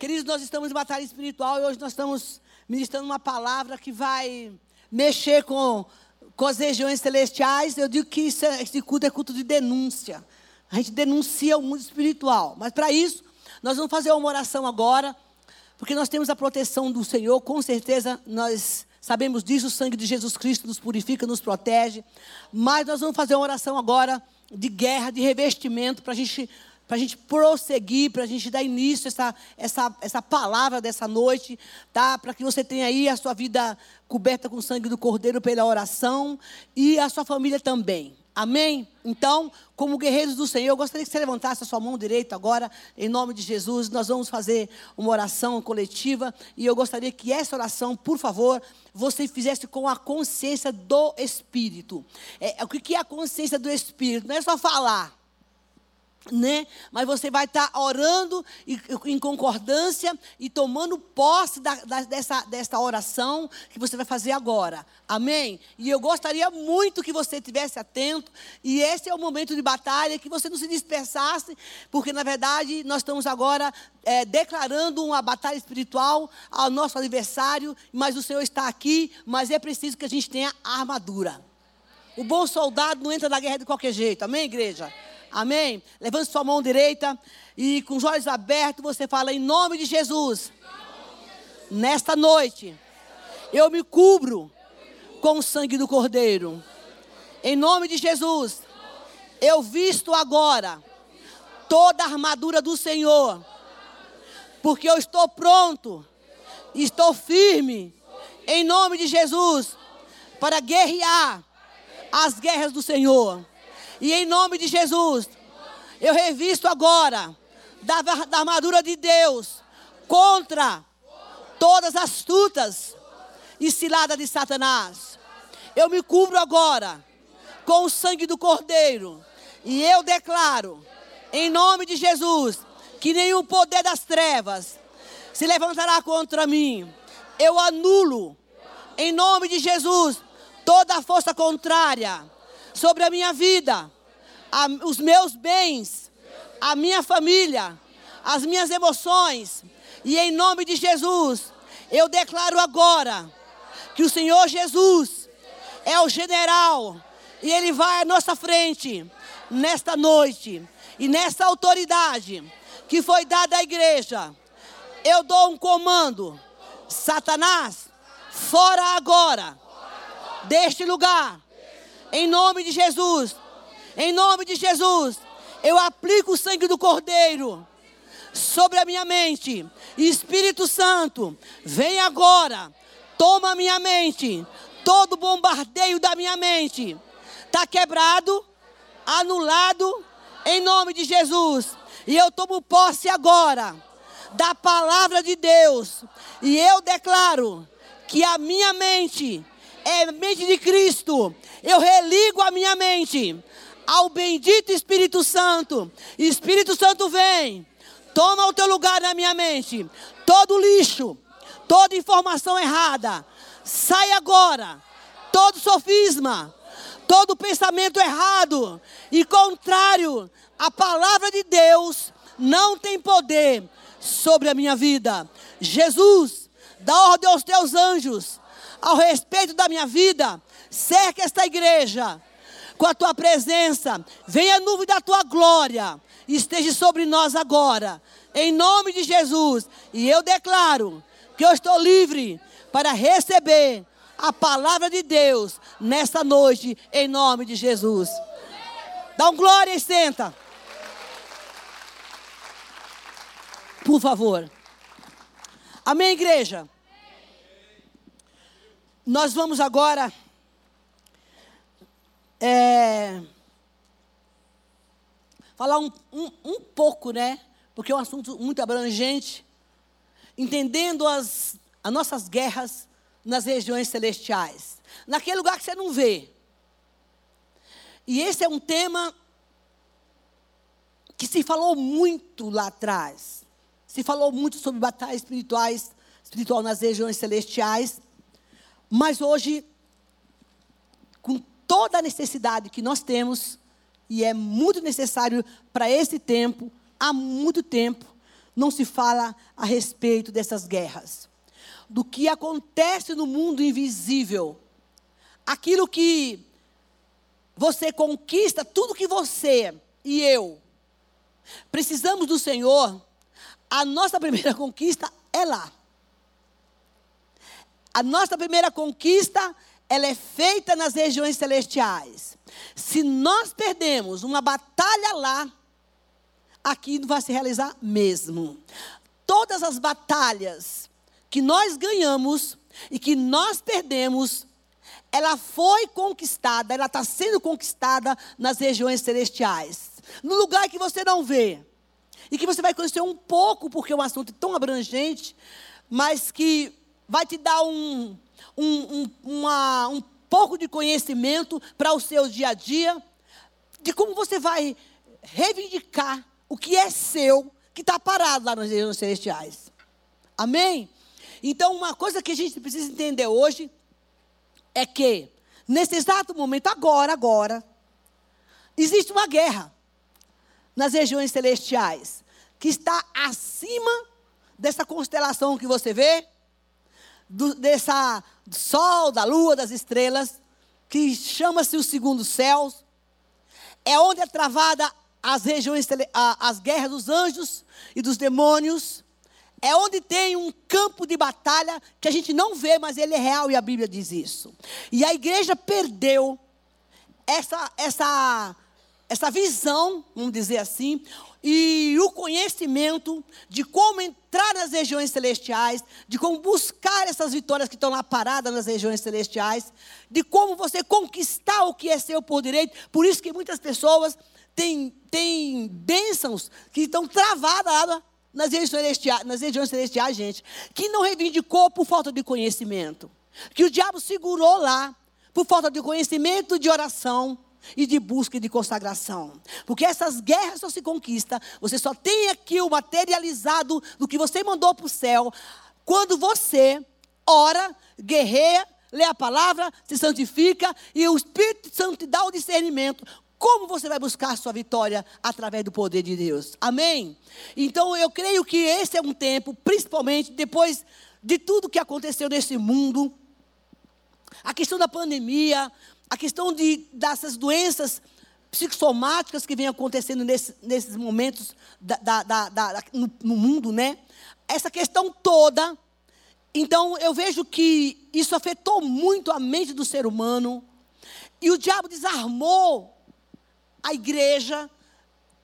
Queridos, nós estamos em batalha espiritual e hoje nós estamos ministrando uma palavra que vai mexer com, com as regiões celestiais. Eu digo que isso, é, esse culto é culto de denúncia. A gente denuncia o mundo espiritual. Mas para isso, nós vamos fazer uma oração agora, porque nós temos a proteção do Senhor, com certeza nós sabemos disso, o sangue de Jesus Cristo nos purifica, nos protege. Mas nós vamos fazer uma oração agora de guerra, de revestimento, para a gente para a gente prosseguir, para a gente dar início a essa, essa, essa palavra dessa noite, tá? Para que você tenha aí a sua vida coberta com o sangue do Cordeiro pela oração e a sua família também. Amém? Então, como guerreiros do Senhor, eu gostaria que você levantasse a sua mão direita agora, em nome de Jesus. Nós vamos fazer uma oração coletiva e eu gostaria que essa oração, por favor, você fizesse com a consciência do Espírito. É, o que é a consciência do Espírito? Não é só falar né? Mas você vai estar tá orando em concordância e tomando posse da, da, dessa, dessa oração que você vai fazer agora. Amém? E eu gostaria muito que você estivesse atento. E esse é o momento de batalha, que você não se dispersasse, porque na verdade nós estamos agora é, declarando uma batalha espiritual ao nosso aniversário. Mas o Senhor está aqui, mas é preciso que a gente tenha armadura. O bom soldado não entra na guerra de qualquer jeito. Amém, igreja? Amém? Levante sua mão direita e com os olhos abertos você fala em nome de Jesus. Nesta noite, eu me cubro com o sangue do Cordeiro. Em nome de Jesus, eu visto agora toda a armadura do Senhor, porque eu estou pronto, estou firme, em nome de Jesus, para guerrear as guerras do Senhor. E em nome de Jesus, eu revisto agora da, da armadura de Deus contra todas as astutas e ciladas de Satanás. Eu me cubro agora com o sangue do Cordeiro. E eu declaro, em nome de Jesus, que nenhum poder das trevas se levantará contra mim. Eu anulo, em nome de Jesus, toda a força contrária sobre a minha vida, a, os meus bens, a minha família, as minhas emoções. E em nome de Jesus, eu declaro agora que o Senhor Jesus é o general e ele vai à nossa frente nesta noite e nessa autoridade que foi dada à igreja. Eu dou um comando: Satanás, fora agora deste lugar em nome de Jesus. Em nome de Jesus. Eu aplico o sangue do Cordeiro sobre a minha mente. Espírito Santo, vem agora. Toma a minha mente. Todo bombardeio da minha mente está quebrado, anulado, em nome de Jesus. E eu tomo posse agora da palavra de Deus. E eu declaro que a minha mente é mente de Cristo. Eu religo a minha mente ao bendito Espírito Santo. Espírito Santo vem, toma o teu lugar na minha mente. Todo lixo, toda informação errada, sai agora. Todo sofisma, todo pensamento errado e contrário à palavra de Deus não tem poder sobre a minha vida. Jesus, dá ordem aos teus anjos ao respeito da minha vida, cerca esta igreja com a tua presença, venha a nuvem da tua glória, esteja sobre nós agora, em nome de Jesus. E eu declaro que eu estou livre para receber a palavra de Deus nesta noite, em nome de Jesus. Dá um glória e senta. Por favor. Amém, igreja? Nós vamos agora é, falar um, um, um pouco, né? Porque é um assunto muito abrangente, entendendo as, as nossas guerras nas regiões celestiais, naquele lugar que você não vê. E esse é um tema que se falou muito lá atrás. Se falou muito sobre batalhas espirituais, espiritual nas regiões celestiais. Mas hoje, toda a necessidade que nós temos, e é muito necessário para esse tempo, há muito tempo, não se fala a respeito dessas guerras. Do que acontece no mundo invisível. Aquilo que você conquista, tudo que você e eu precisamos do Senhor, a nossa primeira conquista é lá. A nossa primeira conquista, ela é feita nas regiões celestiais. Se nós perdemos uma batalha lá, aqui não vai se realizar mesmo. Todas as batalhas que nós ganhamos e que nós perdemos, ela foi conquistada, ela está sendo conquistada nas regiões celestiais. No lugar que você não vê. E que você vai conhecer um pouco, porque é um assunto tão abrangente, mas que vai te dar um, um, um, uma, um pouco de conhecimento para o seu dia a dia, de como você vai reivindicar o que é seu, que está parado lá nas regiões celestiais. Amém? Então, uma coisa que a gente precisa entender hoje é que, nesse exato momento, agora, agora, existe uma guerra nas regiões celestiais que está acima dessa constelação que você vê, do, dessa sol, da lua, das estrelas, que chama-se o segundo céu. É onde é travada as regiões, as guerras dos anjos e dos demônios. É onde tem um campo de batalha que a gente não vê, mas ele é real e a Bíblia diz isso. E a igreja perdeu essa, essa, essa visão, vamos dizer assim, e o conhecimento de como entrar nas regiões celestiais, de como buscar essas vitórias que estão lá paradas nas regiões celestiais, de como você conquistar o que é seu por direito. Por isso que muitas pessoas têm, têm bênçãos que estão travadas lá nas regiões celestiais, nas regiões celestiais, gente, que não reivindicou por falta de conhecimento, que o diabo segurou lá por falta de conhecimento de oração e de busca e de consagração. Porque essas guerras só se conquista, você só tem aqui o materializado do que você mandou para o céu, quando você ora, guerreia, lê a palavra, se santifica e o Espírito Santo te dá o discernimento. Como você vai buscar a sua vitória através do poder de Deus? Amém? Então eu creio que esse é um tempo, principalmente depois de tudo que aconteceu nesse mundo, a questão da pandemia, a questão de, dessas doenças psicossomáticas que vem acontecendo nesse, nesses momentos da, da, da, no, no mundo, né? Essa questão toda. Então, eu vejo que isso afetou muito a mente do ser humano. E o diabo desarmou a igreja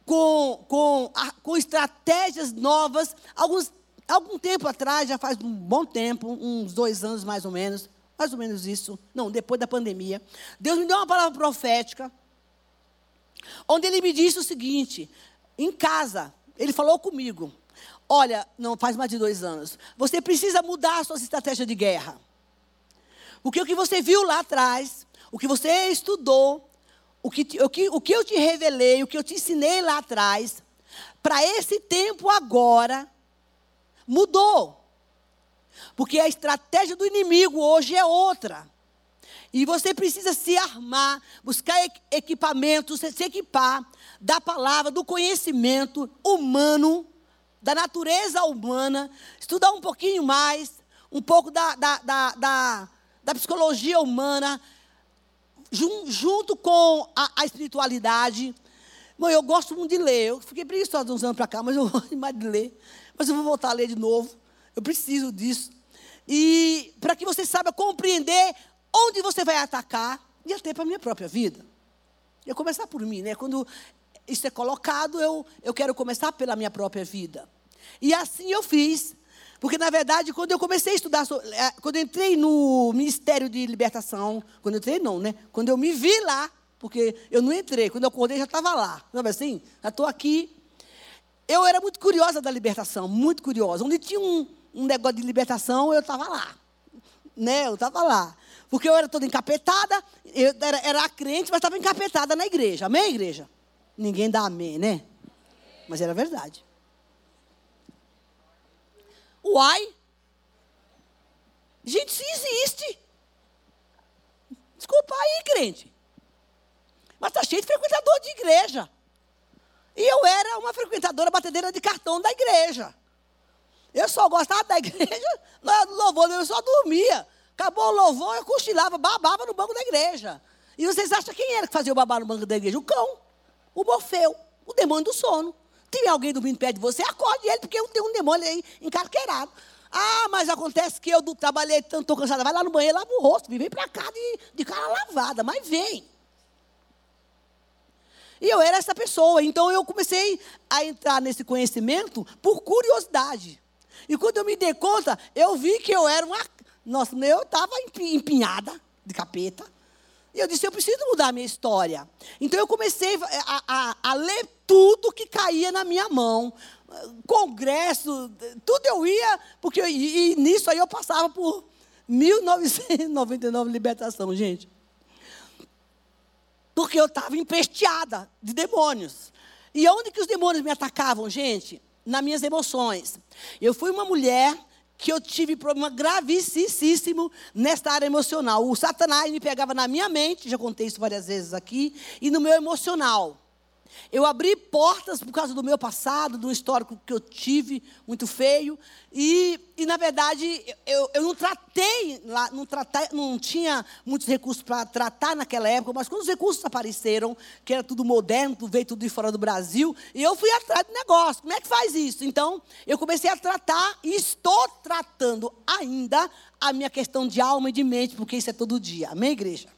com, com, a, com estratégias novas. Alguns, algum tempo atrás, já faz um bom tempo, uns dois anos mais ou menos, mais ou menos isso. Não, depois da pandemia. Deus me deu uma palavra profética. Onde ele me disse o seguinte: em casa, ele falou comigo. Olha, não faz mais de dois anos. Você precisa mudar a sua estratégia de guerra. Porque o que você viu lá atrás, o que você estudou, o que, o que, o que eu te revelei, o que eu te ensinei lá atrás, para esse tempo agora, mudou. Porque a estratégia do inimigo hoje é outra. E você precisa se armar, buscar equipamentos, se equipar da palavra, do conhecimento humano, da natureza humana, estudar um pouquinho mais, um pouco da, da, da, da, da psicologia humana, jun, junto com a, a espiritualidade. Mãe, eu gosto muito de ler. Eu fiquei preguiçosa uns anos para cá, mas eu gosto mais de ler. Mas eu vou voltar a ler de novo. Eu preciso disso. E para que você saiba compreender onde você vai atacar e até para a minha própria vida. Eu começar por mim, né? Quando isso é colocado, eu, eu quero começar pela minha própria vida. E assim eu fiz. Porque, na verdade, quando eu comecei a estudar, é, quando eu entrei no Ministério de Libertação, quando eu entrei não, né? Quando eu me vi lá, porque eu não entrei, quando eu acordei já estava lá. Sabe assim? Já estou aqui. Eu era muito curiosa da libertação, muito curiosa. Onde tinha um, um negócio de libertação, eu estava lá. Né? Eu estava lá. Porque eu era toda encapetada, eu era, era crente, mas estava encapetada na igreja. Amém, igreja? Ninguém dá amém, né? Mas era verdade. Uai! Gente, se existe. Desculpa aí, crente. Mas está cheio de frequentador de igreja. E eu era uma frequentadora batedeira de cartão da igreja. Eu só gostava da igreja, no louvor, eu só dormia. Acabou o louvor, eu cochilava, babava no banco da igreja. E vocês acham quem era que fazia o babá no banco da igreja? O cão, o Morfeu, o demônio do sono. Tem alguém dormindo perto de você, acorde ele, porque tem um demônio aí encarqueirado. Ah, mas acontece que eu trabalhei tanto, estou cansada. Vai lá no banheiro, lava o rosto, vem para cá de, de cara lavada, mas vem. E eu era essa pessoa. Então eu comecei a entrar nesse conhecimento por curiosidade. E quando eu me dei conta, eu vi que eu era uma. Nossa, eu estava empinhada de capeta. E eu disse: eu preciso mudar a minha história. Então eu comecei a, a, a ler tudo que caía na minha mão. Congresso, tudo eu ia, porque eu, e, e nisso aí eu passava por 1999 libertação, gente. Porque eu estava empesteada de demônios. E onde que os demônios me atacavam, gente? Nas minhas emoções. Eu fui uma mulher que eu tive problema gravíssimo nesta área emocional. O Satanás me pegava na minha mente, já contei isso várias vezes aqui, e no meu emocional. Eu abri portas por causa do meu passado, do histórico que eu tive, muito feio. E, e na verdade, eu, eu não tratei, lá, não, tratei, não tinha muitos recursos para tratar naquela época, mas quando os recursos apareceram, que era tudo moderno, veio tudo de fora do Brasil, e eu fui atrás do negócio. Como é que faz isso? Então, eu comecei a tratar e estou tratando ainda a minha questão de alma e de mente, porque isso é todo dia. Amém, igreja?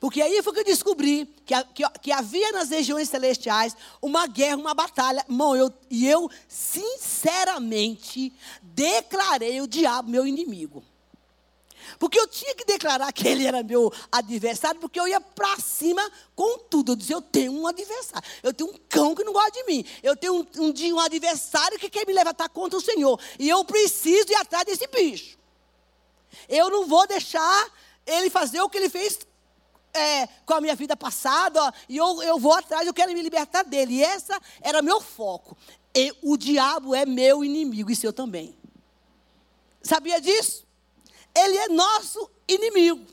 Porque aí foi que eu descobri que, que, que havia nas regiões celestiais uma guerra, uma batalha. Irmão, eu, e eu, sinceramente, declarei o diabo meu inimigo. Porque eu tinha que declarar que ele era meu adversário, porque eu ia para cima com tudo. Eu dizia, eu tenho um adversário. Eu tenho um cão que não gosta de mim. Eu tenho um, um, um adversário que quer me levantar contra o Senhor. E eu preciso ir atrás desse bicho. Eu não vou deixar ele fazer o que ele fez é, com a minha vida passada, ó, e eu, eu vou atrás, eu quero me libertar dele. E essa era meu foco. E o diabo é meu inimigo, e seu também. Sabia disso? Ele é nosso inimigo.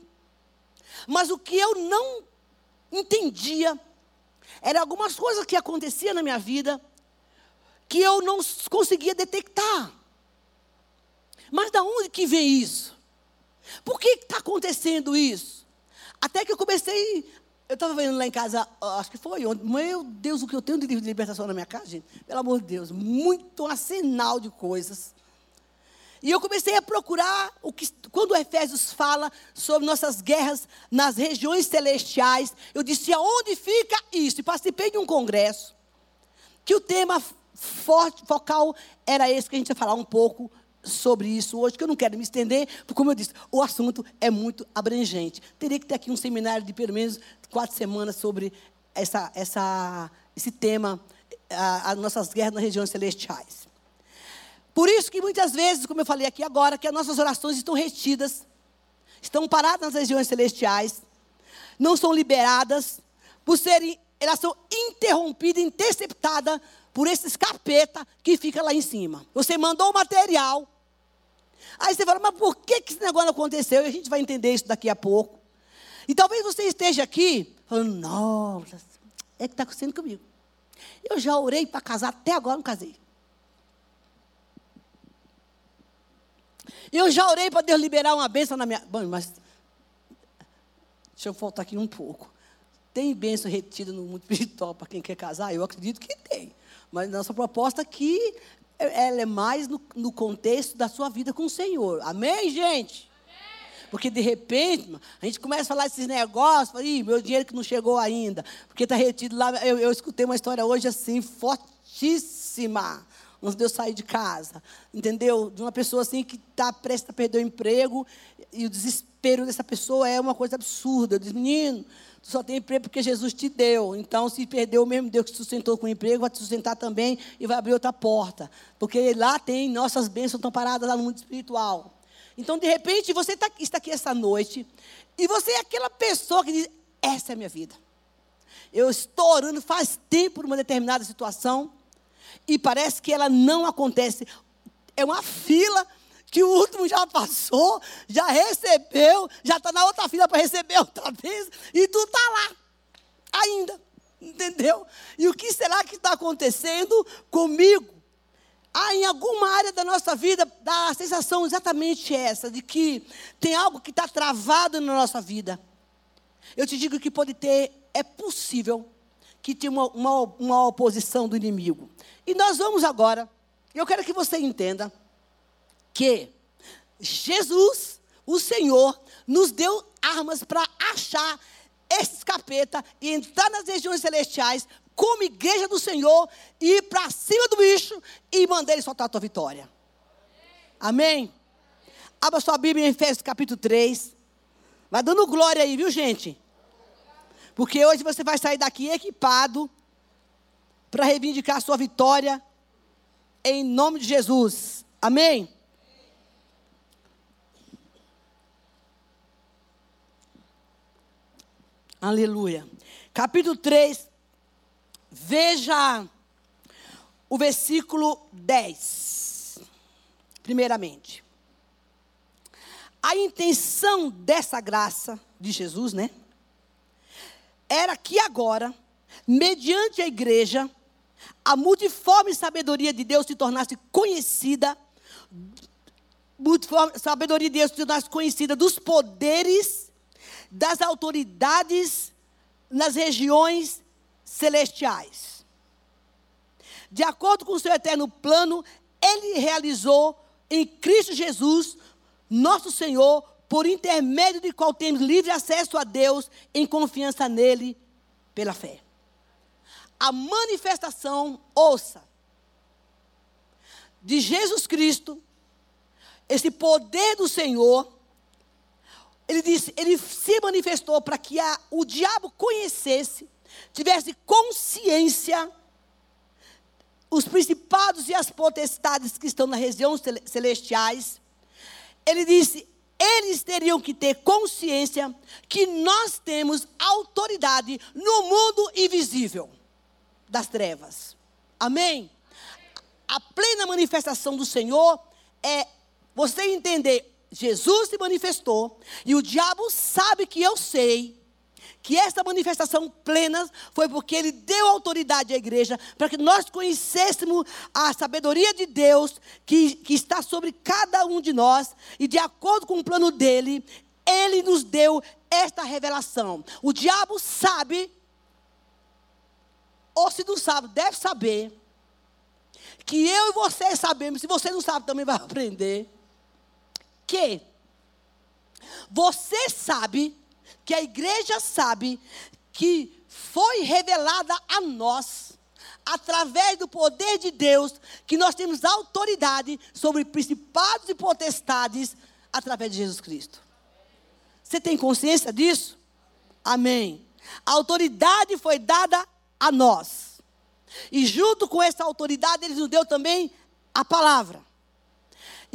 Mas o que eu não entendia era algumas coisas que aconteciam na minha vida que eu não conseguia detectar. Mas da onde que vem isso? Por que está acontecendo isso? Até que eu comecei. Eu estava vendo lá em casa, acho que foi ontem. Meu Deus, o que eu tenho de livro de libertação na minha casa, gente? Pelo amor de Deus, muito arsenal de coisas. E eu comecei a procurar o que, quando o Efésios fala sobre nossas guerras nas regiões celestiais, eu disse aonde fica isso? E participei de um congresso que o tema forte, focal era esse que a gente ia falar um pouco sobre isso hoje, que eu não quero me estender, porque, como eu disse, o assunto é muito abrangente. Teria que ter aqui um seminário de pelo menos quatro semanas sobre essa, essa, esse tema, as nossas guerras nas regiões celestiais. Por isso que muitas vezes, como eu falei aqui agora, que as nossas orações estão retidas, estão paradas nas regiões celestiais, não são liberadas, por serem, elas são interrompidas, interceptadas por esse capeta que fica lá em cima. Você mandou o material, Aí você fala, mas por que, que esse negócio aconteceu? E a gente vai entender isso daqui a pouco. E talvez você esteja aqui falando, nossa, é que está acontecendo comigo. Eu já orei para casar, até agora não casei. Eu já orei para Deus liberar uma bênção na minha. Bom, mas. Deixa eu voltar aqui um pouco. Tem bênção retida no mundo espiritual para quem quer casar? Eu acredito que tem. Mas nossa proposta aqui ela é mais no, no, contexto da sua vida com o Senhor. Amém, gente? Porque de repente, a gente começa a falar esses negócios, fala, Ih, meu dinheiro que não chegou ainda, porque está retido lá. Eu, eu, escutei uma história hoje assim, fortíssima, antes de eu sair de casa, entendeu? De uma pessoa assim que está prestes a perder o emprego, e o desespero dessa pessoa é uma coisa absurda. Eu disse, menino, Tu só tem emprego porque Jesus te deu. Então, se perdeu o mesmo Deus que te sustentou com o emprego, vai te sustentar também e vai abrir outra porta. Porque lá tem, nossas bênçãos estão paradas lá no mundo espiritual. Então, de repente, você tá, está aqui essa noite e você é aquela pessoa que diz: essa é a minha vida. Eu estou orando faz tempo por uma determinada situação e parece que ela não acontece. É uma fila que o último já passou, já recebeu, já está na outra fila para receber outra vez, e tu está lá, ainda. Entendeu? E o que será que está acontecendo comigo? Há em alguma área da nossa vida dá a sensação exatamente essa, de que tem algo que está travado na nossa vida. Eu te digo que pode ter, é possível que tenha uma, uma, uma oposição do inimigo. E nós vamos agora, eu quero que você entenda que Jesus, o Senhor, nos deu armas para achar esses capeta e entrar nas regiões celestiais como igreja do Senhor, ir para cima do bicho e mandar ele soltar a tua vitória. Amém? Abra sua Bíblia em Efésios capítulo 3. Vai dando glória aí, viu, gente? Porque hoje você vai sair daqui equipado para reivindicar a sua vitória em nome de Jesus. Amém? Aleluia. Capítulo 3, Veja o versículo 10. Primeiramente. A intenção dessa graça de Jesus, né? Era que agora, mediante a igreja, a multiforme sabedoria de Deus se tornasse conhecida, multiforme sabedoria de Deus se tornasse conhecida dos poderes, das autoridades nas regiões celestiais. De acordo com o seu eterno plano, ele realizou em Cristo Jesus, nosso Senhor, por intermédio de qual temos livre acesso a Deus em confiança nele pela fé. A manifestação, ouça, de Jesus Cristo, esse poder do Senhor, ele disse, ele se manifestou para que a, o diabo conhecesse tivesse consciência, os principados e as potestades que estão nas regiões celestiais, ele disse: eles teriam que ter consciência que nós temos autoridade no mundo invisível das trevas. Amém? A plena manifestação do Senhor é você entender: Jesus se manifestou e o diabo sabe que eu sei que esta manifestação plena foi porque ele deu autoridade à igreja para que nós conhecêssemos a sabedoria de Deus que, que está sobre cada um de nós e de acordo com o plano dele, ele nos deu esta revelação. O diabo sabe, ou se não sabe, deve saber, que eu e você sabemos, se você não sabe também vai aprender, que você sabe que a igreja sabe que foi revelada a nós, através do poder de Deus, que nós temos autoridade sobre principados e potestades através de Jesus Cristo. Você tem consciência disso? Amém. A autoridade foi dada a nós. E junto com essa autoridade, ele nos deu também a palavra.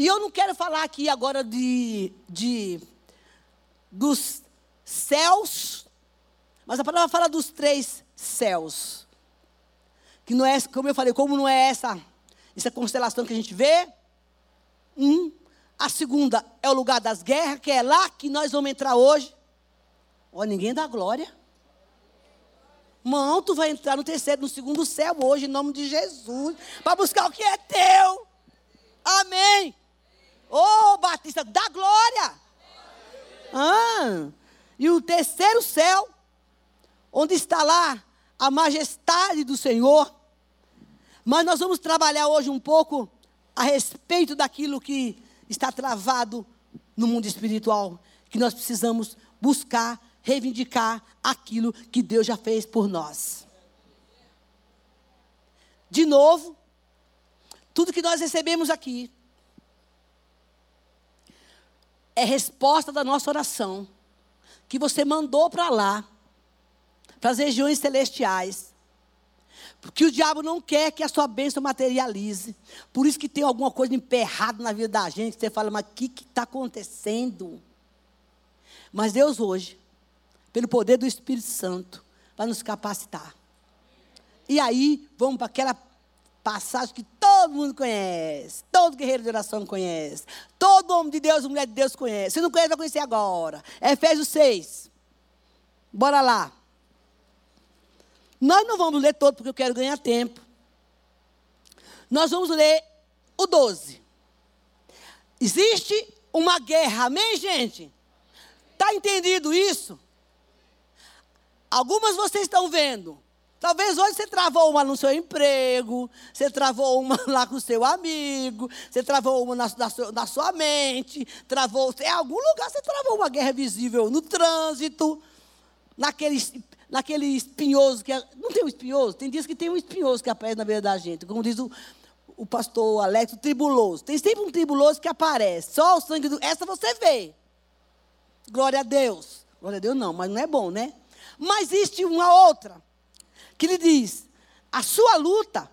E eu não quero falar aqui agora de, de dos céus, mas a palavra fala dos três céus. Que não é, como eu falei, como não é essa, essa constelação que a gente vê. Um. A segunda é o lugar das guerras, que é lá que nós vamos entrar hoje. Ó, ninguém dá glória. Mão, tu vai entrar no terceiro, no segundo céu hoje, em nome de Jesus, para buscar o que é teu. Amém. Ô, oh, Batista, dá glória. Ah, e o terceiro céu, onde está lá a majestade do Senhor. Mas nós vamos trabalhar hoje um pouco a respeito daquilo que está travado no mundo espiritual, que nós precisamos buscar, reivindicar aquilo que Deus já fez por nós. De novo, tudo que nós recebemos aqui é resposta da nossa oração que você mandou para lá, para as regiões celestiais. Porque o diabo não quer que a sua bênção materialize. Por isso que tem alguma coisa emperrada na vida da gente. Você fala, mas o que está acontecendo? Mas Deus hoje, pelo poder do Espírito Santo, vai nos capacitar. E aí, vamos para aquela passagem que todo mundo conhece, todo guerreiro de oração conhece, todo homem de Deus, mulher de Deus conhece. Se não conhece, vai conhecer agora. Efésios 6. Bora lá. Nós não vamos ler todo porque eu quero ganhar tempo. Nós vamos ler o 12. Existe uma guerra, amém, gente? Está entendido isso? Algumas vocês estão vendo. Talvez hoje você travou uma no seu emprego, você travou uma lá com o seu amigo, você travou uma na, na, sua, na sua mente, travou. Em algum lugar você travou uma guerra visível no trânsito, naquele, naquele espinhoso que. É, não tem um espinhoso? Tem dias que tem um espinhoso que aparece na beira da gente. Como diz o, o pastor Alex, o tribuloso. Tem sempre um tribuloso que aparece. Só o sangue do. Essa você vê. Glória a Deus. Glória a Deus não, mas não é bom, né? Mas existe uma outra que lhe diz: a sua luta,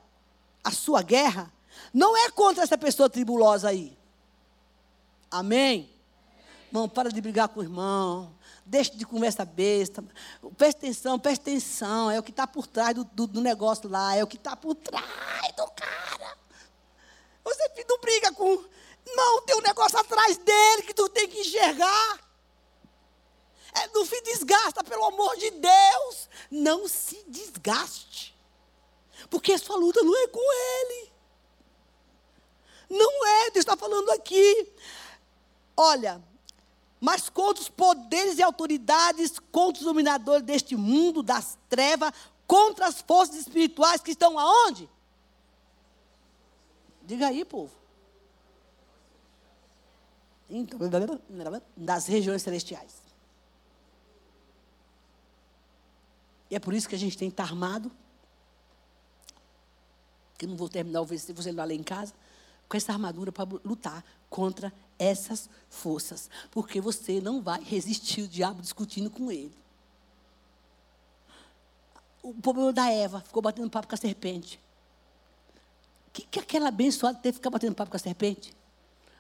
a sua guerra, não é contra essa pessoa tribulosa aí. Amém? Irmão, para de brigar com o irmão. Deixa de conversa besta. Presta atenção, presta atenção. É o que está por trás do, do, do, negócio lá. É o que está por trás do cara. Você não briga com. Não, tem um negócio atrás dele que tu tem que enxergar. É, não se desgasta, pelo amor de Deus. Não se desgaste. Porque a sua luta não é com ele. Não é, Deus está falando aqui. Olha, mas contra os poderes e autoridades, contra os dominadores deste mundo, das trevas, contra as forças espirituais que estão aonde? Diga aí, povo. Então, das regiões celestiais. E é por isso que a gente tem que estar armado. Que eu não vou terminar o versículo, você lá em casa. Com essa armadura para lutar contra essas forças. Porque você não vai resistir o diabo discutindo com ele. O problema da Eva ficou batendo papo com a serpente. O que, que aquela abençoada teve que ficar batendo papo com a serpente?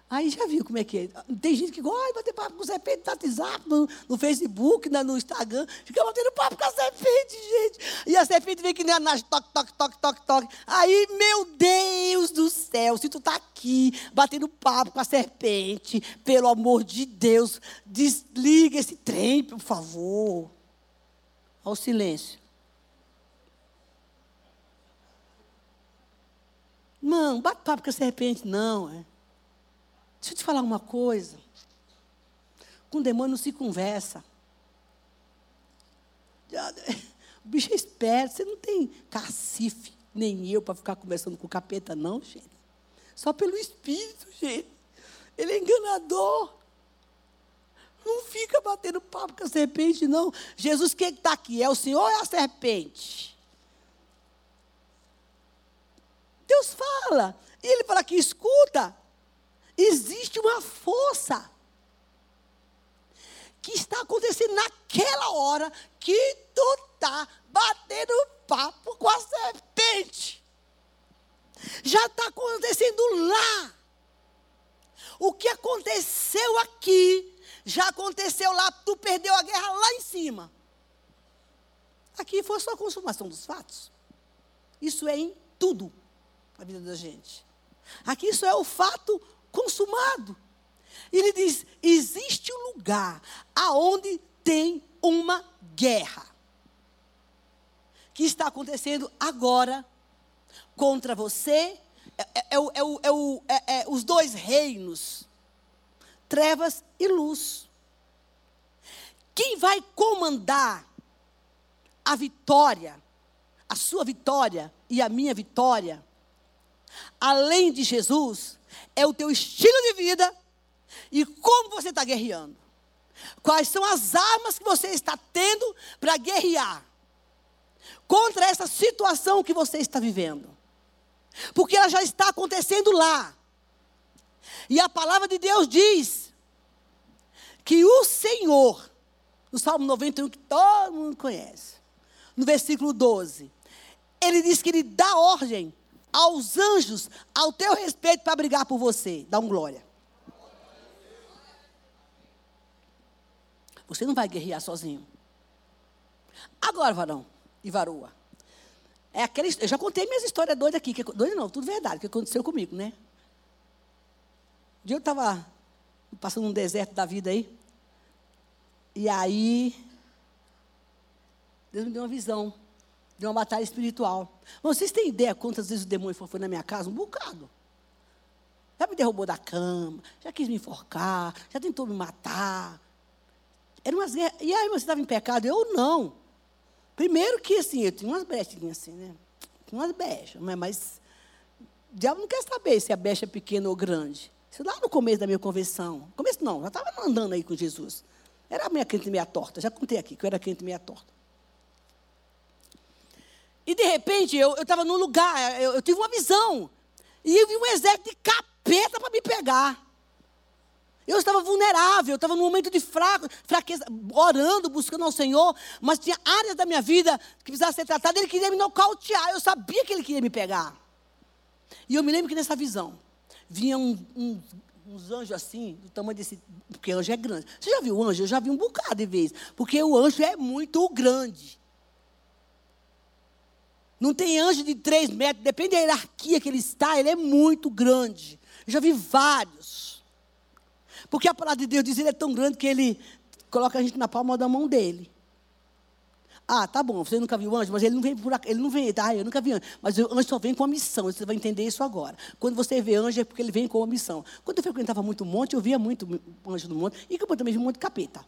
Aí já viu como é que é. Tem gente que gosta de bater papo com o serpente no WhatsApp, no, no Facebook, no Instagram. Fica batendo papo com a serpente, gente. E a serpente vem que nem a nas toque, toque, toque, toque, toque. Aí, meu Deus do céu, se tu tá aqui batendo papo com a serpente, pelo amor de Deus, desliga esse trem, por favor. Ao silêncio. Não, bate papo com a serpente, não. É. Deixa eu te falar uma coisa. Com demônio não se conversa. O bicho é esperto. Você não tem cacife, nem eu, para ficar conversando com o capeta, não, gente. Só pelo espírito, gente. Ele é enganador. Não fica batendo papo com a serpente, não. Jesus, quem está aqui? É o Senhor ou é a serpente? Deus fala. E ele fala que escuta existe uma força que está acontecendo naquela hora que tu está batendo papo com a serpente. Já está acontecendo lá. O que aconteceu aqui, já aconteceu lá, tu perdeu a guerra lá em cima. Aqui foi só a consumação dos fatos. Isso é em tudo na vida da gente. Aqui isso é o fato consumado. Ele diz: existe um lugar aonde tem uma guerra que está acontecendo agora contra você. É, é, é, é, é os dois reinos, trevas e luz. Quem vai comandar a vitória, a sua vitória e a minha vitória, além de Jesus, é o teu estilo de vida e como você está guerreando. Quais são as armas que você está tendo para guerrear contra essa situação que você está vivendo? Porque ela já está acontecendo lá. E a palavra de Deus diz que o Senhor, no Salmo 91, que todo mundo conhece, no versículo 12, ele diz que ele dá ordem aos anjos ao teu respeito para brigar por você. Dá um glória. Você não vai guerrear sozinho. Agora, varão e varoa. É aquele, eu já contei minhas histórias doidas aqui. Que, doida não, tudo verdade, que aconteceu comigo, né? Um dia eu estava passando um deserto da vida aí. E aí, Deus me deu uma visão. De uma batalha espiritual. Vocês têm ideia quantas vezes o demônio foi na minha casa? Um bocado. Já me derrubou da cama, já quis me enforcar, já tentou me matar. Era umas guerras. E aí, você estava em pecado? Eu não. Primeiro que assim, eu tinha umas brechinhas assim, né? Tinha umas brechas, mas, mas o diabo não quer saber se a brecha é pequena ou grande. Isso lá no começo da minha conversão. Começo não, já estava andando aí com Jesus. Era minha crente meia torta, já contei aqui que eu era crente meia torta. E de repente eu estava num lugar, eu, eu, tive uma visão. E eu vi um exército de capeta para me pegar. Eu estava vulnerável, eu estava num momento de fraco, fraqueza, orando, buscando ao Senhor, mas tinha áreas da minha vida que precisavam ser tratadas. Ele queria me nocautear, eu sabia que ele queria me pegar. E eu me lembro que nessa visão, vinha um, um, uns anjos assim, do tamanho desse. Porque anjo é grande. Você já viu anjo? Eu já vi um bocado de vezes. Porque o anjo é muito grande. Não tem anjo de três metros, depende da hierarquia que ele está, ele é muito grande. Eu já vi vários. Porque a palavra de Deus diz que ele é tão grande que ele coloca a gente na palma da mão dele. Ah, tá bom, você nunca viu anjo, mas ele não vem por ele não vem, tá? Eu nunca vi anjo. Mas o anjo só vem com a missão, você vai entender isso agora. Quando você vê anjo é porque ele vem com a missão. Quando eu frequentava muito monte, eu via muito anjo no monte, e eu também vi muito capeta.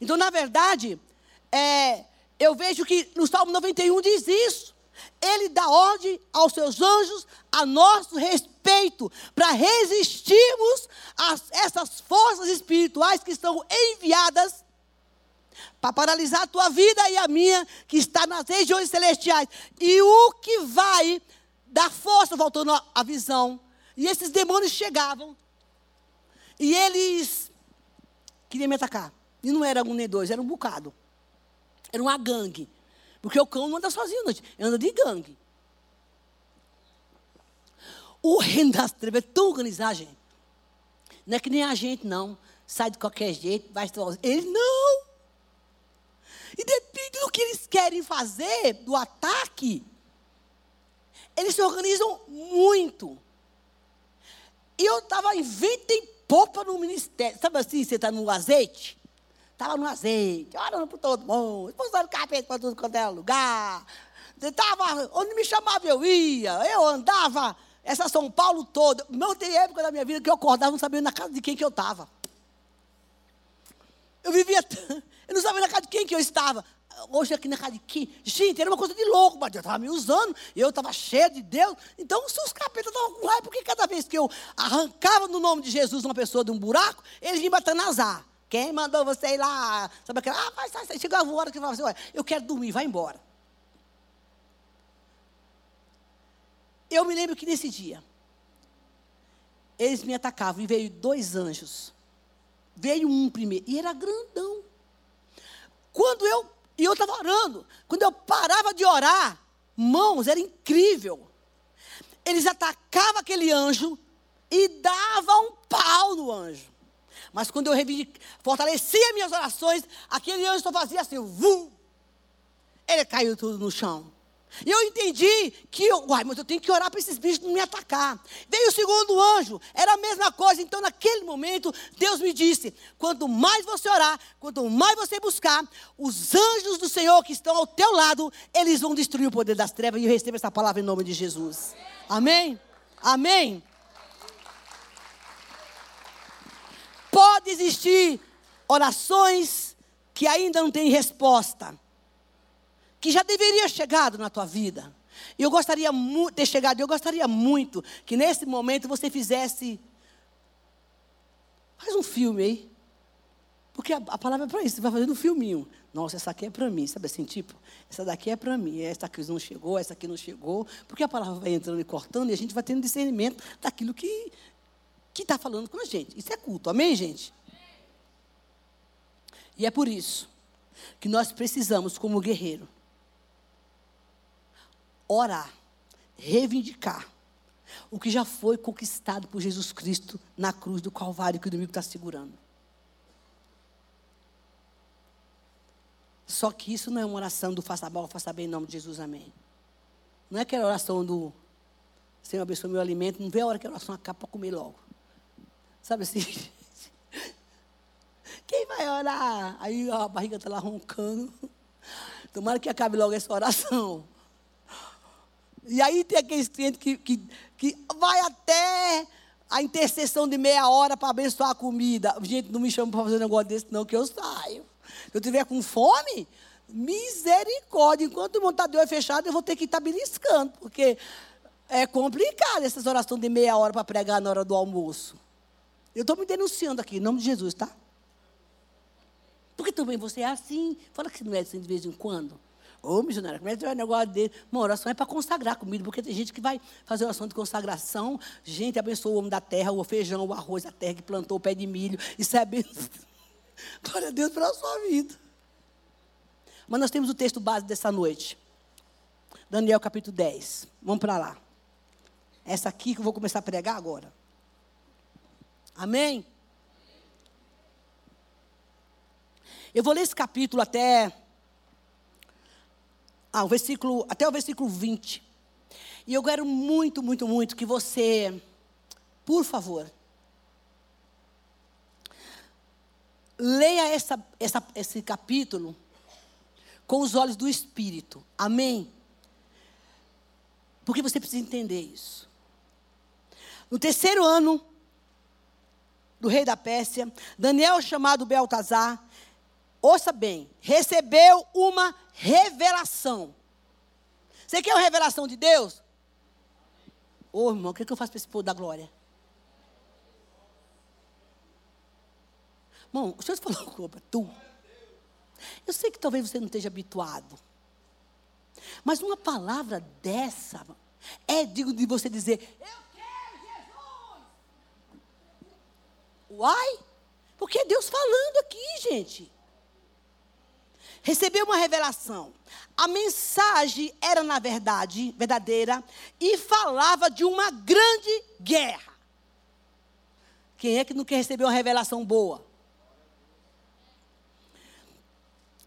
Então, na verdade, é, eu vejo que no Salmo 91 diz isso. Ele dá ordem aos seus anjos a nosso respeito, para resistirmos a essas forças espirituais que estão enviadas para paralisar a tua vida e a minha, que está nas regiões celestiais. E o que vai dar força, voltando à visão. E esses demônios chegavam. E eles queriam me atacar. E não era um nem dois, era um bocado. Era uma gangue. Porque o cão não anda sozinho, não, anda de gangue. O reino das trevas é tão organizado, gente. Não é que nem a gente, não. Sai de qualquer jeito, vai sozinho. Eles não. E depende do que eles querem fazer, do ataque, eles se organizam muito. E eu estava em em popa no ministério. Sabe assim, você está no azeite? Estava no azeite, orando por todo mundo, expulsando capeta para tudo quanto era lugar. Estava, onde me chamava eu ia, eu andava essa São Paulo toda. Não tem época da minha vida que eu acordava não sabia na casa de quem que eu estava. Eu vivia, eu não sabia na casa de quem que eu estava. Hoje aqui na casa de quem? Gente, era uma coisa de louco, mas Deus estava me usando, eu estava cheio de Deus. Então, se os capetas estavam com raiva, porque cada vez que eu arrancava no nome de Jesus uma pessoa de um buraco, eles iam batendo azar. Quem mandou você ir lá? Sabe aquela? Ah, vai, sai, sai. Chegava uma hora que falava assim: olha, eu quero dormir, vai embora. Eu me lembro que nesse dia, eles me atacavam e veio dois anjos. Veio um primeiro, e era grandão. Quando eu, e eu estava orando, quando eu parava de orar, mãos, era incrível. Eles atacavam aquele anjo e davam um pau no anjo. Mas quando eu fortalecia minhas orações, aquele anjo só fazia assim, vum, ele caiu tudo no chão. E eu entendi que, eu, uai, mas eu tenho que orar para esses bichos não me atacar. Veio o segundo anjo, era a mesma coisa. Então, naquele momento, Deus me disse: quanto mais você orar, quanto mais você buscar, os anjos do Senhor que estão ao teu lado, eles vão destruir o poder das trevas. E eu recebo essa palavra em nome de Jesus. Amém? Amém? Pode existir orações que ainda não têm resposta que já deveria chegado na tua vida. E eu gostaria muito ter chegado, eu gostaria muito que nesse momento você fizesse faz um filme aí. Porque a, a palavra é para isso, você vai fazendo um filminho. Nossa, essa aqui é para mim, sabe assim, tipo, essa daqui é para mim, essa aqui não chegou, essa aqui não chegou, porque a palavra vai entrando e cortando e a gente vai tendo discernimento daquilo que que está falando com a gente. Isso é culto, amém, gente? E é por isso que nós precisamos, como guerreiro, orar, reivindicar o que já foi conquistado por Jesus Cristo na cruz do Calvário que o inimigo está segurando. Só que isso não é uma oração do faça mal, faça bem em nome de Jesus, amém. Não é aquela oração do Senhor abençoe meu alimento, não vê a hora que a oração acaba para comer logo. Sabe assim? Quem vai orar? Aí a barriga está lá roncando. Tomara que acabe logo essa oração. E aí tem aqueles clientes que, que, que vai até a intercessão de meia hora para abençoar a comida. Gente, não me chama para fazer um negócio desse, não, que eu saio. Se eu tiver com fome, misericórdia. Enquanto o montador é fechado, eu vou ter que estar beliscando, porque é complicado essas orações de meia hora para pregar na hora do almoço. Eu estou me denunciando aqui, em nome de Jesus, tá? Porque também você é assim. Fala que não é assim de vez em quando. Ô, missionário, como é que é o negócio dele? Uma oração é para consagrar comida, porque tem gente que vai fazer oração de consagração. Gente, abençoa o homem da terra, o feijão, o arroz da terra que plantou o pé de milho. Isso é benção. Glória a Deus pela sua vida. Mas nós temos o texto base dessa noite. Daniel capítulo 10. Vamos para lá. Essa aqui que eu vou começar a pregar agora. Amém? Eu vou ler esse capítulo até ah, o versículo, até o versículo 20. E eu quero muito, muito, muito que você, por favor, leia essa, essa, esse capítulo com os olhos do Espírito. Amém? Porque você precisa entender isso. No terceiro ano do rei da Pérsia, Daniel, chamado Beltazar, ouça bem, recebeu uma revelação. Você quer uma revelação de Deus? Ô oh, irmão, o que, é que eu faço para esse povo da glória? Irmão, o senhor falou com tu. Eu sei que talvez você não esteja habituado. Mas uma palavra dessa é digno de você dizer: Eu quero Jesus. Uai? Porque é Deus falando aqui, gente recebeu uma revelação. A mensagem era, na verdade, verdadeira e falava de uma grande guerra. Quem é que não quer receber uma revelação boa?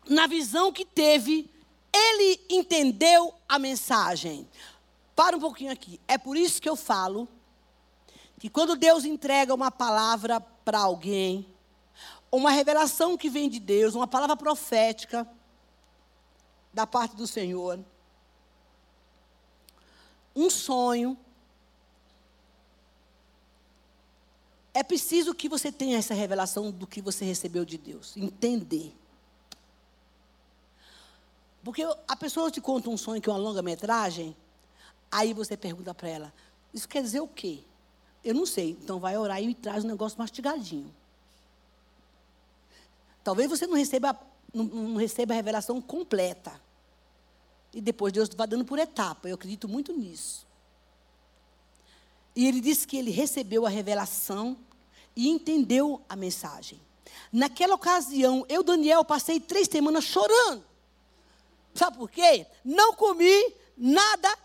Na visão que teve, ele entendeu a mensagem. Para um pouquinho aqui. É por isso que eu falo que quando Deus entrega uma palavra para alguém, uma revelação que vem de Deus, uma palavra profética da parte do Senhor, um sonho. É preciso que você tenha essa revelação do que você recebeu de Deus, entender. Porque a pessoa te conta um sonho que é uma longa-metragem, aí você pergunta para ela: Isso quer dizer o quê? Eu não sei. Então vai orar e me traz um negócio mastigadinho. Talvez você não receba, não, não receba a revelação completa. E depois Deus vai dando por etapa. Eu acredito muito nisso. E ele disse que ele recebeu a revelação e entendeu a mensagem. Naquela ocasião, eu, Daniel, passei três semanas chorando. Sabe por quê? Não comi nada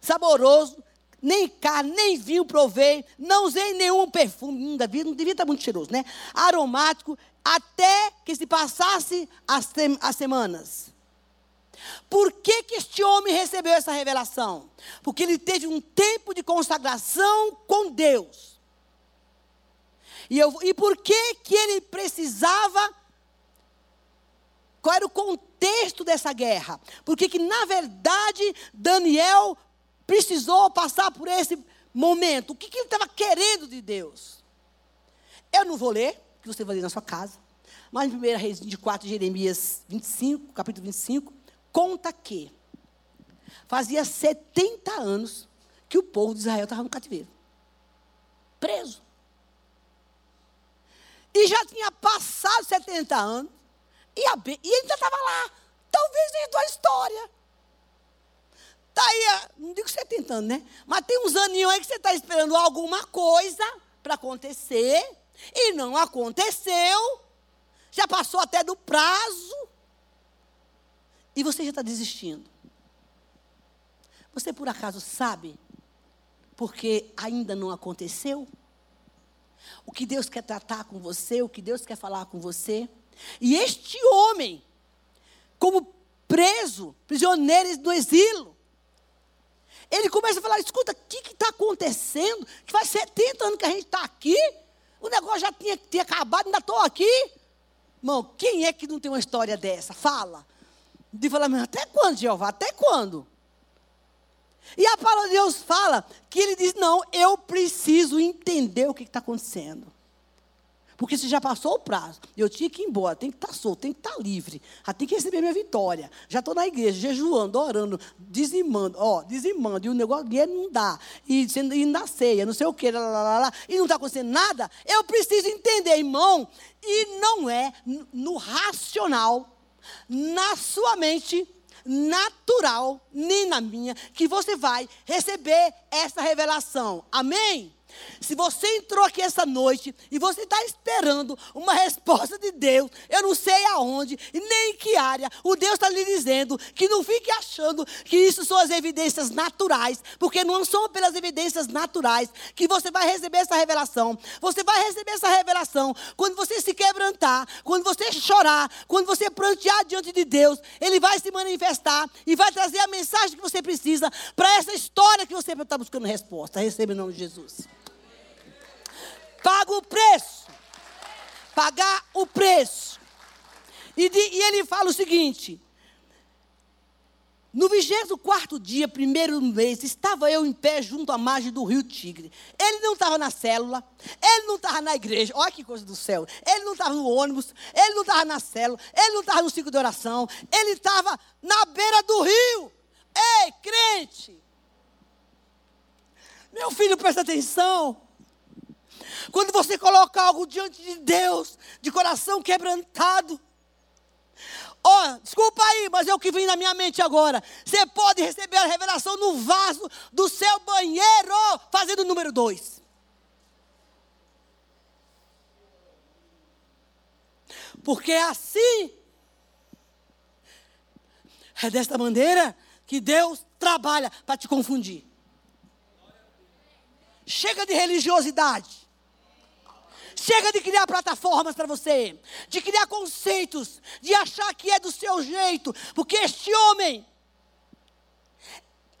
saboroso, nem carne, nem vinho provei, não usei nenhum perfume, não devia, não devia estar muito cheiroso, né? Aromático, até que se passasse as, as semanas. Por que, que este homem recebeu essa revelação? Porque ele teve um tempo de consagração com Deus. E, eu, e por que, que ele precisava? Qual era o contexto dessa guerra? Porque que, na verdade, Daniel precisou passar por esse momento. O que, que ele estava querendo de Deus? Eu não vou ler, que você vai ler na sua casa. Mas em 1 Reis 24, Jeremias 25, capítulo 25, conta que fazia 70 anos que o povo de Israel estava no cativeiro. Preso. E já tinha passado 70 anos. E, a, e estava lá. Talvez dentro da história. Está aí, não digo 70 anos, né? Mas tem uns aninhos aí que você está esperando alguma coisa para acontecer. E não aconteceu. Já passou até do prazo. E você já está desistindo. Você por acaso sabe porque ainda não aconteceu? O que Deus quer tratar com você, o que Deus quer falar com você. E este homem, como preso, prisioneiro do exílio, ele começa a falar: escuta, o que está acontecendo? Que faz 70 anos que a gente está aqui, o negócio já tinha, tinha acabado, ainda estou aqui. Irmão, quem é que não tem uma história dessa? Fala. De falar, mas até quando, Jeová? Até quando? E a palavra de Deus fala que ele diz: não, eu preciso entender o que está acontecendo. Porque se já passou o prazo, eu tinha que ir embora, tem que estar tá solto, tem que estar tá livre, já tem que receber minha vitória. Já estou na igreja, jejuando, orando, dizimando, ó, dizimando, e o negócio dinheiro não dá, e indo na ceia, não sei o que, lá, lá, lá, e não está acontecendo nada, eu preciso entender, irmão, e não é no racional, na sua mente, natural, nem na minha, que você vai receber essa revelação. Amém? Se você entrou aqui essa noite e você está esperando uma resposta de Deus, eu não sei aonde e nem em que área, o Deus está lhe dizendo que não fique achando que isso são as evidências naturais, porque não são pelas evidências naturais que você vai receber essa revelação. Você vai receber essa revelação quando você se quebrantar, quando você chorar, quando você prantear diante de Deus, Ele vai se manifestar e vai trazer a mensagem que você precisa para essa história que você está buscando resposta. Receba em nome de Jesus paga o preço. Pagar o preço. E, de, e ele fala o seguinte: no 24 dia, primeiro mês, estava eu em pé junto à margem do rio Tigre. Ele não estava na célula, ele não estava na igreja, olha que coisa do céu. Ele não estava no ônibus, ele não estava na célula, ele não estava no ciclo de oração, ele estava na beira do rio. Ei, crente! Meu filho, presta atenção. Quando você coloca algo diante de Deus, de coração quebrantado, ó, oh, desculpa aí, mas é o que vem na minha mente agora. Você pode receber a revelação no vaso do seu banheiro, fazendo o número dois. Porque é assim, é desta maneira que Deus trabalha para te confundir. Chega de religiosidade. Chega de criar plataformas para você, de criar conceitos, de achar que é do seu jeito, porque este homem,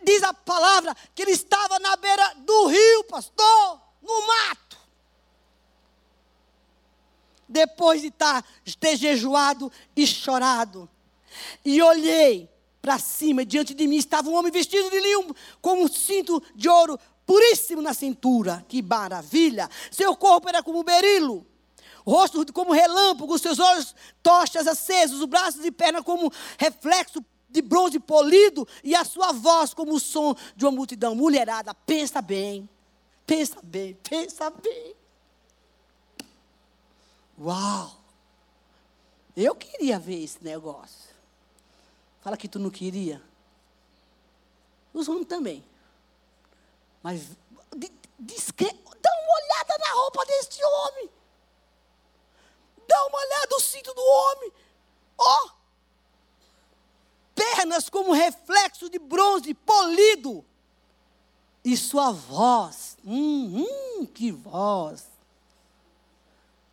diz a palavra, que ele estava na beira do rio, pastor, no mato. Depois de estar, tá, ter jejuado e chorado, e olhei para cima, e diante de mim estava um homem vestido de linho, com um cinto de ouro puríssimo na cintura. Que maravilha! Seu corpo era como berilo, rosto como relâmpago, seus olhos tochas acesos, os braços e pernas como reflexo de bronze polido e a sua voz como o som de uma multidão. Mulherada, pensa bem, pensa bem, pensa bem. Uau! Eu queria ver esse negócio. Fala que tu não queria. Os homens também. Mas discre... dá uma olhada na roupa deste homem. Dá uma olhada no cinto do homem. Ó! Oh! Pernas como reflexo de bronze polido. E sua voz. Hum, hum, que voz.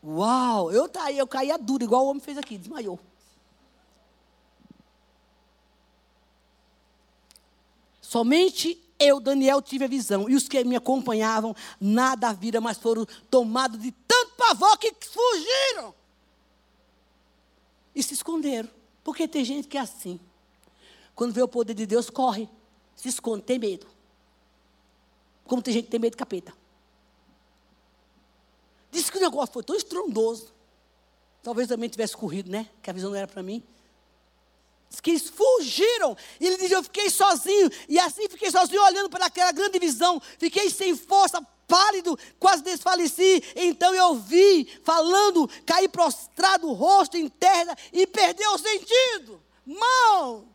Uau! Eu, tá, eu caía duro, igual o homem fez aqui, desmaiou. Somente eu, Daniel, tive a visão. E os que me acompanhavam, nada viram, mas foram tomados de tanto pavor que fugiram. E se esconderam. Porque tem gente que é assim. Quando vê o poder de Deus, corre. Se esconde, tem medo. Como tem gente que tem medo de capeta. Disse que o negócio foi tão estrondoso. Talvez também tivesse corrido, né? Que a visão não era para mim que fugiram. E ele diz: Eu fiquei sozinho. E assim fiquei sozinho, olhando para aquela grande visão. Fiquei sem força, pálido, quase desfaleci. Então eu vi, falando, caí prostrado, rosto em terra e perdeu o sentido. Mão,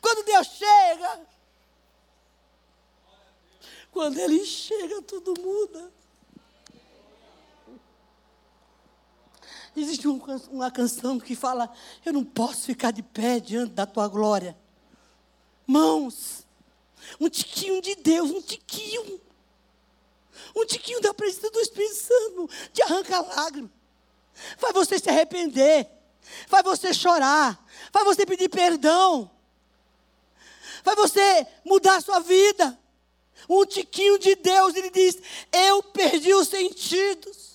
quando Deus chega, quando Ele chega, tudo muda. Existe um, uma canção que fala: Eu não posso ficar de pé diante da tua glória. Mãos, um tiquinho de Deus, um tiquinho. Um tiquinho da presença do Espírito Santo te arranca lágrimas. Faz você se arrepender. Faz você chorar. Faz você pedir perdão. Faz você mudar a sua vida. Um tiquinho de Deus, ele diz: Eu perdi os sentidos.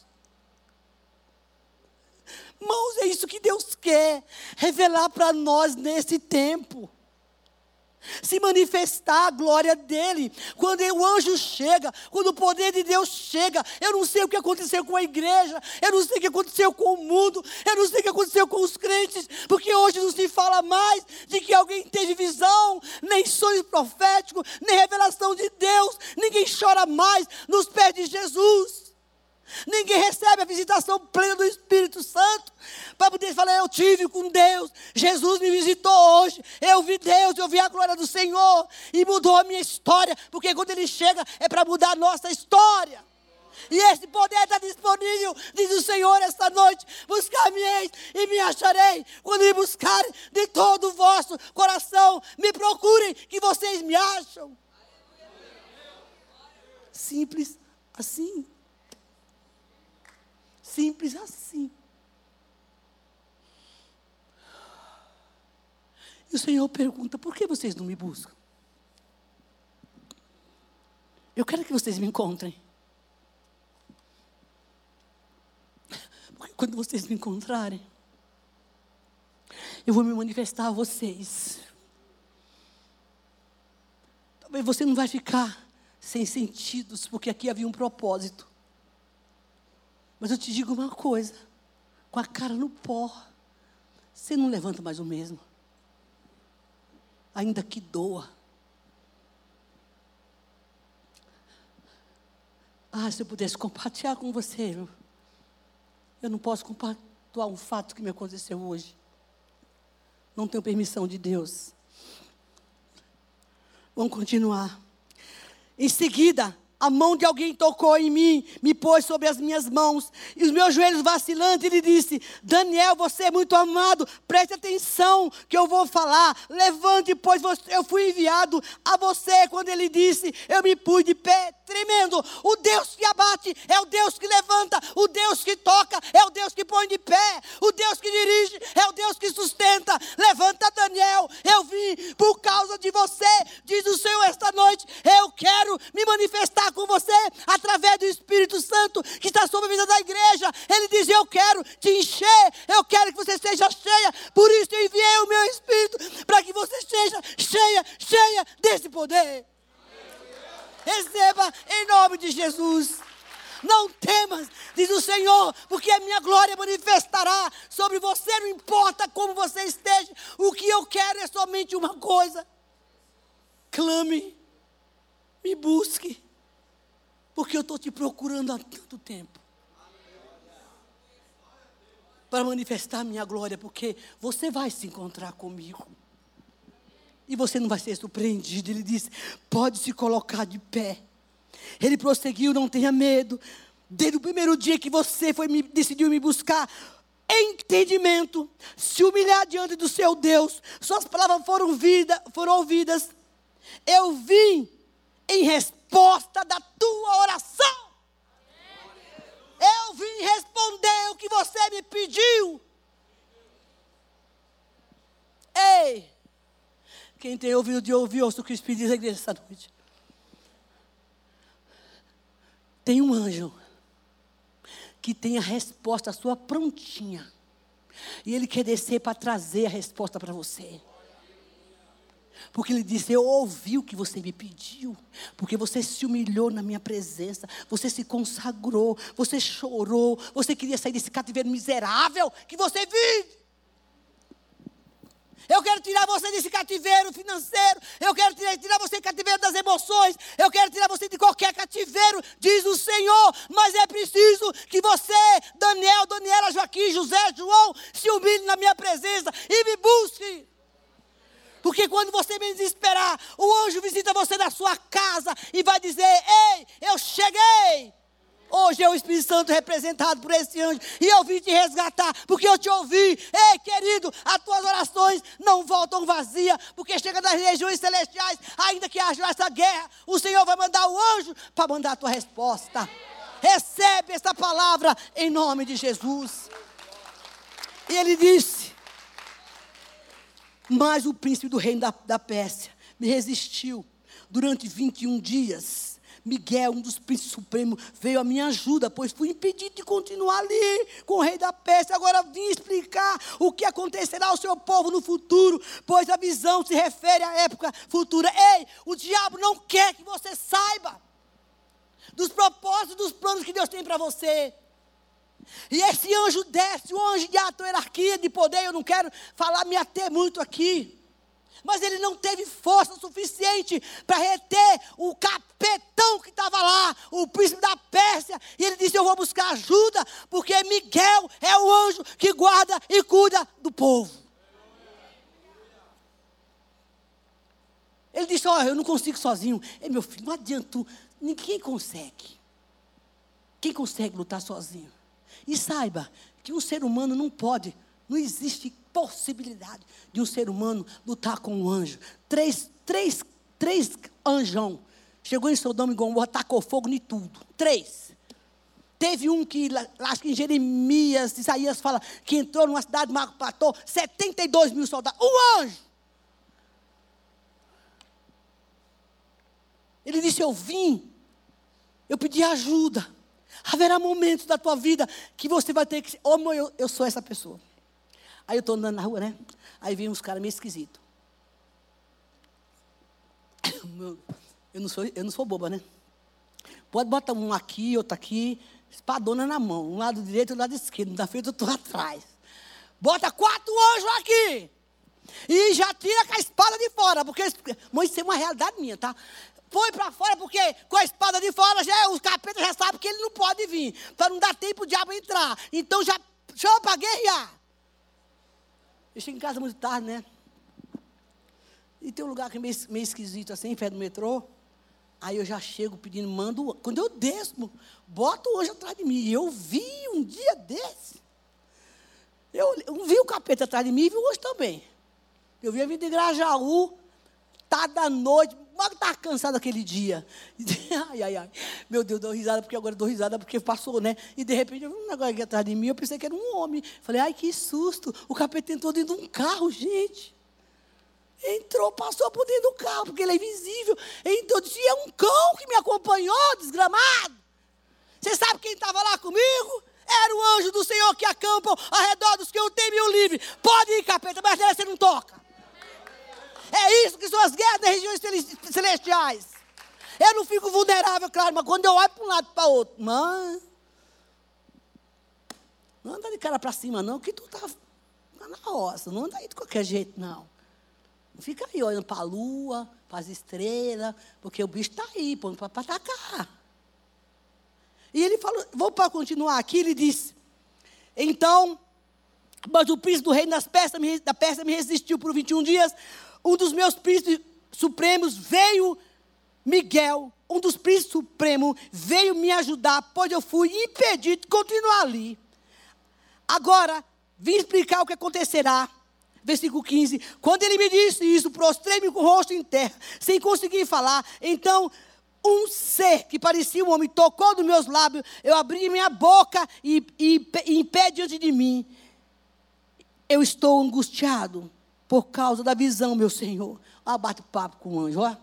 Irmãos, é isso que Deus quer revelar para nós nesse tempo se manifestar a glória dele. Quando o anjo chega, quando o poder de Deus chega, eu não sei o que aconteceu com a igreja, eu não sei o que aconteceu com o mundo, eu não sei o que aconteceu com os crentes, porque hoje não se fala mais de que alguém teve visão, nem sonho profético, nem revelação de Deus, ninguém chora mais nos pés de Jesus. Ninguém recebe a visitação plena do Espírito Santo poder falar: Eu tive com Deus, Jesus me visitou hoje, eu vi Deus, eu vi a glória do Senhor e mudou a minha história, porque quando Ele chega é para mudar a nossa história. E esse poder está disponível, diz o Senhor, esta noite. Buscar-me-eis e me acharei. Quando me buscarem de todo o vosso coração, me procurem, que vocês me acham. Simples assim. Simples assim. E o Senhor pergunta: por que vocês não me buscam? Eu quero que vocês me encontrem. Porque quando vocês me encontrarem, eu vou me manifestar a vocês. Talvez você não vai ficar sem sentidos, porque aqui havia um propósito. Mas eu te digo uma coisa: com a cara no pó, você não levanta mais o mesmo. Ainda que doa. Ah, se eu pudesse compartilhar com você, eu não posso compartilhar um fato que me aconteceu hoje. Não tenho permissão de Deus. Vamos continuar. Em seguida, a mão de alguém tocou em mim, me pôs sobre as minhas mãos, e os meus joelhos vacilantes, ele disse: Daniel, você é muito amado, preste atenção que eu vou falar. Levante, pois eu fui enviado a você. Quando ele disse, eu me pus de pé, tremendo. O Deus que abate é o Deus que levanta, o Deus que toca é o Deus que põe de pé, o Deus que dirige é o Deus que sustenta. Levanta, Daniel, eu vim por causa de você, diz o Senhor esta noite. Eu quero me manifestar com você através do Espírito Santo que está sobre a vida da igreja. Ele diz: Eu quero te encher, eu quero que você seja cheia. Por isso eu enviei o meu Espírito para que você seja cheia, cheia desse poder. Receba em nome de Jesus. Não temas, diz o Senhor, porque a minha glória manifestará sobre você, não importa como você esteja. O que eu quero é somente uma coisa: clame, me busque porque eu estou te procurando há tanto tempo. Para manifestar minha glória, porque você vai se encontrar comigo. E você não vai ser surpreendido. Ele disse: pode se colocar de pé. Ele prosseguiu: não tenha medo. Desde o primeiro dia que você foi, me, decidiu me buscar, entendimento, se humilhar diante do seu Deus, suas palavras foram, vida, foram ouvidas. Eu vim em resposta da tua oração. Eu vim responder o que você me pediu. Ei, quem tem ouvido de ouvir, ouça o que o Espírito diz à igreja essa noite. Tem um anjo que tem a resposta sua prontinha. E ele quer descer para trazer a resposta para você. Porque ele disse: Eu ouvi o que você me pediu. Porque você se humilhou na minha presença. Você se consagrou. Você chorou. Você queria sair desse cativeiro miserável que você vive. Eu quero tirar você desse cativeiro financeiro. Eu quero tirar, tirar você do cativeiro das emoções. Eu quero tirar você de qualquer cativeiro, diz o Senhor. Mas é preciso que você, Daniel, Daniela, Joaquim, José, João, se humilhe na minha presença e me busque. Porque quando você me desesperar, o anjo visita você na sua casa e vai dizer: Ei, eu cheguei. Hoje é o Espírito Santo representado por esse anjo. E eu vim te resgatar, porque eu te ouvi. Ei, querido, as tuas orações não voltam vazias, porque chega das regiões celestiais, ainda que haja essa guerra, o Senhor vai mandar o anjo para mandar a tua resposta. Recebe essa palavra em nome de Jesus. E ele disse: mas o príncipe do reino da, da Pérsia me resistiu durante 21 dias. Miguel, um dos príncipes supremos, veio à minha ajuda, pois fui impedido de continuar ali com o rei da Pérsia. Agora vim explicar o que acontecerá ao seu povo no futuro, pois a visão se refere à época futura. Ei, o diabo não quer que você saiba dos propósitos, dos planos que Deus tem para você. E esse anjo desce, o anjo de alta hierarquia, de poder, eu não quero falar, me ater muito aqui. Mas ele não teve força suficiente para reter o capetão que estava lá, o príncipe da Pérsia. E ele disse: Eu vou buscar ajuda, porque Miguel é o anjo que guarda e cuida do povo. Ele disse: Olha, eu não consigo sozinho. Ei, meu filho, não adianta. Ninguém consegue. Quem consegue lutar sozinho? E saiba que um ser humano não pode, não existe possibilidade de um ser humano lutar com um anjo. Três, três, três anjão. Chegou em Sodoma e Gomorra, tacou fogo em tudo. Três. Teve um que, acho que em Jeremias, Isaías fala, que entrou numa cidade, matou 72 mil soldados. Um anjo. Ele disse: Eu vim, eu pedi ajuda. Haverá momentos da tua vida que você vai ter que. Oh, eu, eu sou essa pessoa. Aí eu estou andando na rua, né? Aí vem uns caras meio esquisitos. Eu não, sou, eu não sou boba, né? Pode botar um aqui, outro aqui, espadona na mão, um lado direito e um lado esquerdo. Da frente estou atrás. Bota quatro anjos aqui. E já tira com a espada de fora, porque mas isso é uma realidade minha, tá? Põe para fora, porque com a espada de fora, já, os capetas já sabem que ele não pode vir, para não dar tempo o diabo entrar. Então já chama para guerrear. Eu chego em casa muito tarde, né? E tem um lugar que é meio, meio esquisito assim, perto do metrô. Aí eu já chego pedindo, mando. Quando eu desço, boto hoje atrás de mim. Eu vi um dia desse. Eu, eu vi o capeta atrás de mim e vi hoje também. Eu vi a vida de Grajaú, tá da noite, mas estava cansado aquele dia. Ai, ai, ai. Meu Deus, dou risada, porque agora dou risada, porque passou, né? E de repente um negócio aqui atrás de mim, eu pensei que era um homem. Falei, ai, que susto. O capeta entrou dentro de um carro, gente. Entrou, passou por dentro do carro, porque ele é invisível. Entrou, disse, é um cão que me acompanhou, desgramado. Você sabe quem estava lá comigo? Era o anjo do Senhor que acampa ao redor dos que eu tenho e o livre. Pode ir, capeta, mas você não toca. É isso que são as guerras das regiões celestiais. Eu não fico vulnerável, claro, mas quando eu olho para um lado e para o outro, mãe, não anda de cara para cima, não, que tu está tá na roça, não anda aí de qualquer jeito, não. Não fica aí olhando para a lua, para as estrelas, porque o bicho está aí, para atacar. E ele falou, vou para continuar aqui, ele disse, então, mas o príncipe do reino das da Pérsia me resistiu por 21 dias, um dos meus príncipes supremos veio, Miguel, um dos príncipes supremos, veio me ajudar, pois eu fui impedido de continuar ali. Agora, vim explicar o que acontecerá. Versículo 15. Quando ele me disse isso, prostrei-me com o rosto em terra, sem conseguir falar. Então, um ser que parecia um homem tocou nos meus lábios. Eu abri minha boca e, e, e em pé diante de mim. Eu estou angustiado por causa da visão, meu Senhor. Ah, bate papo com o anjo, ó.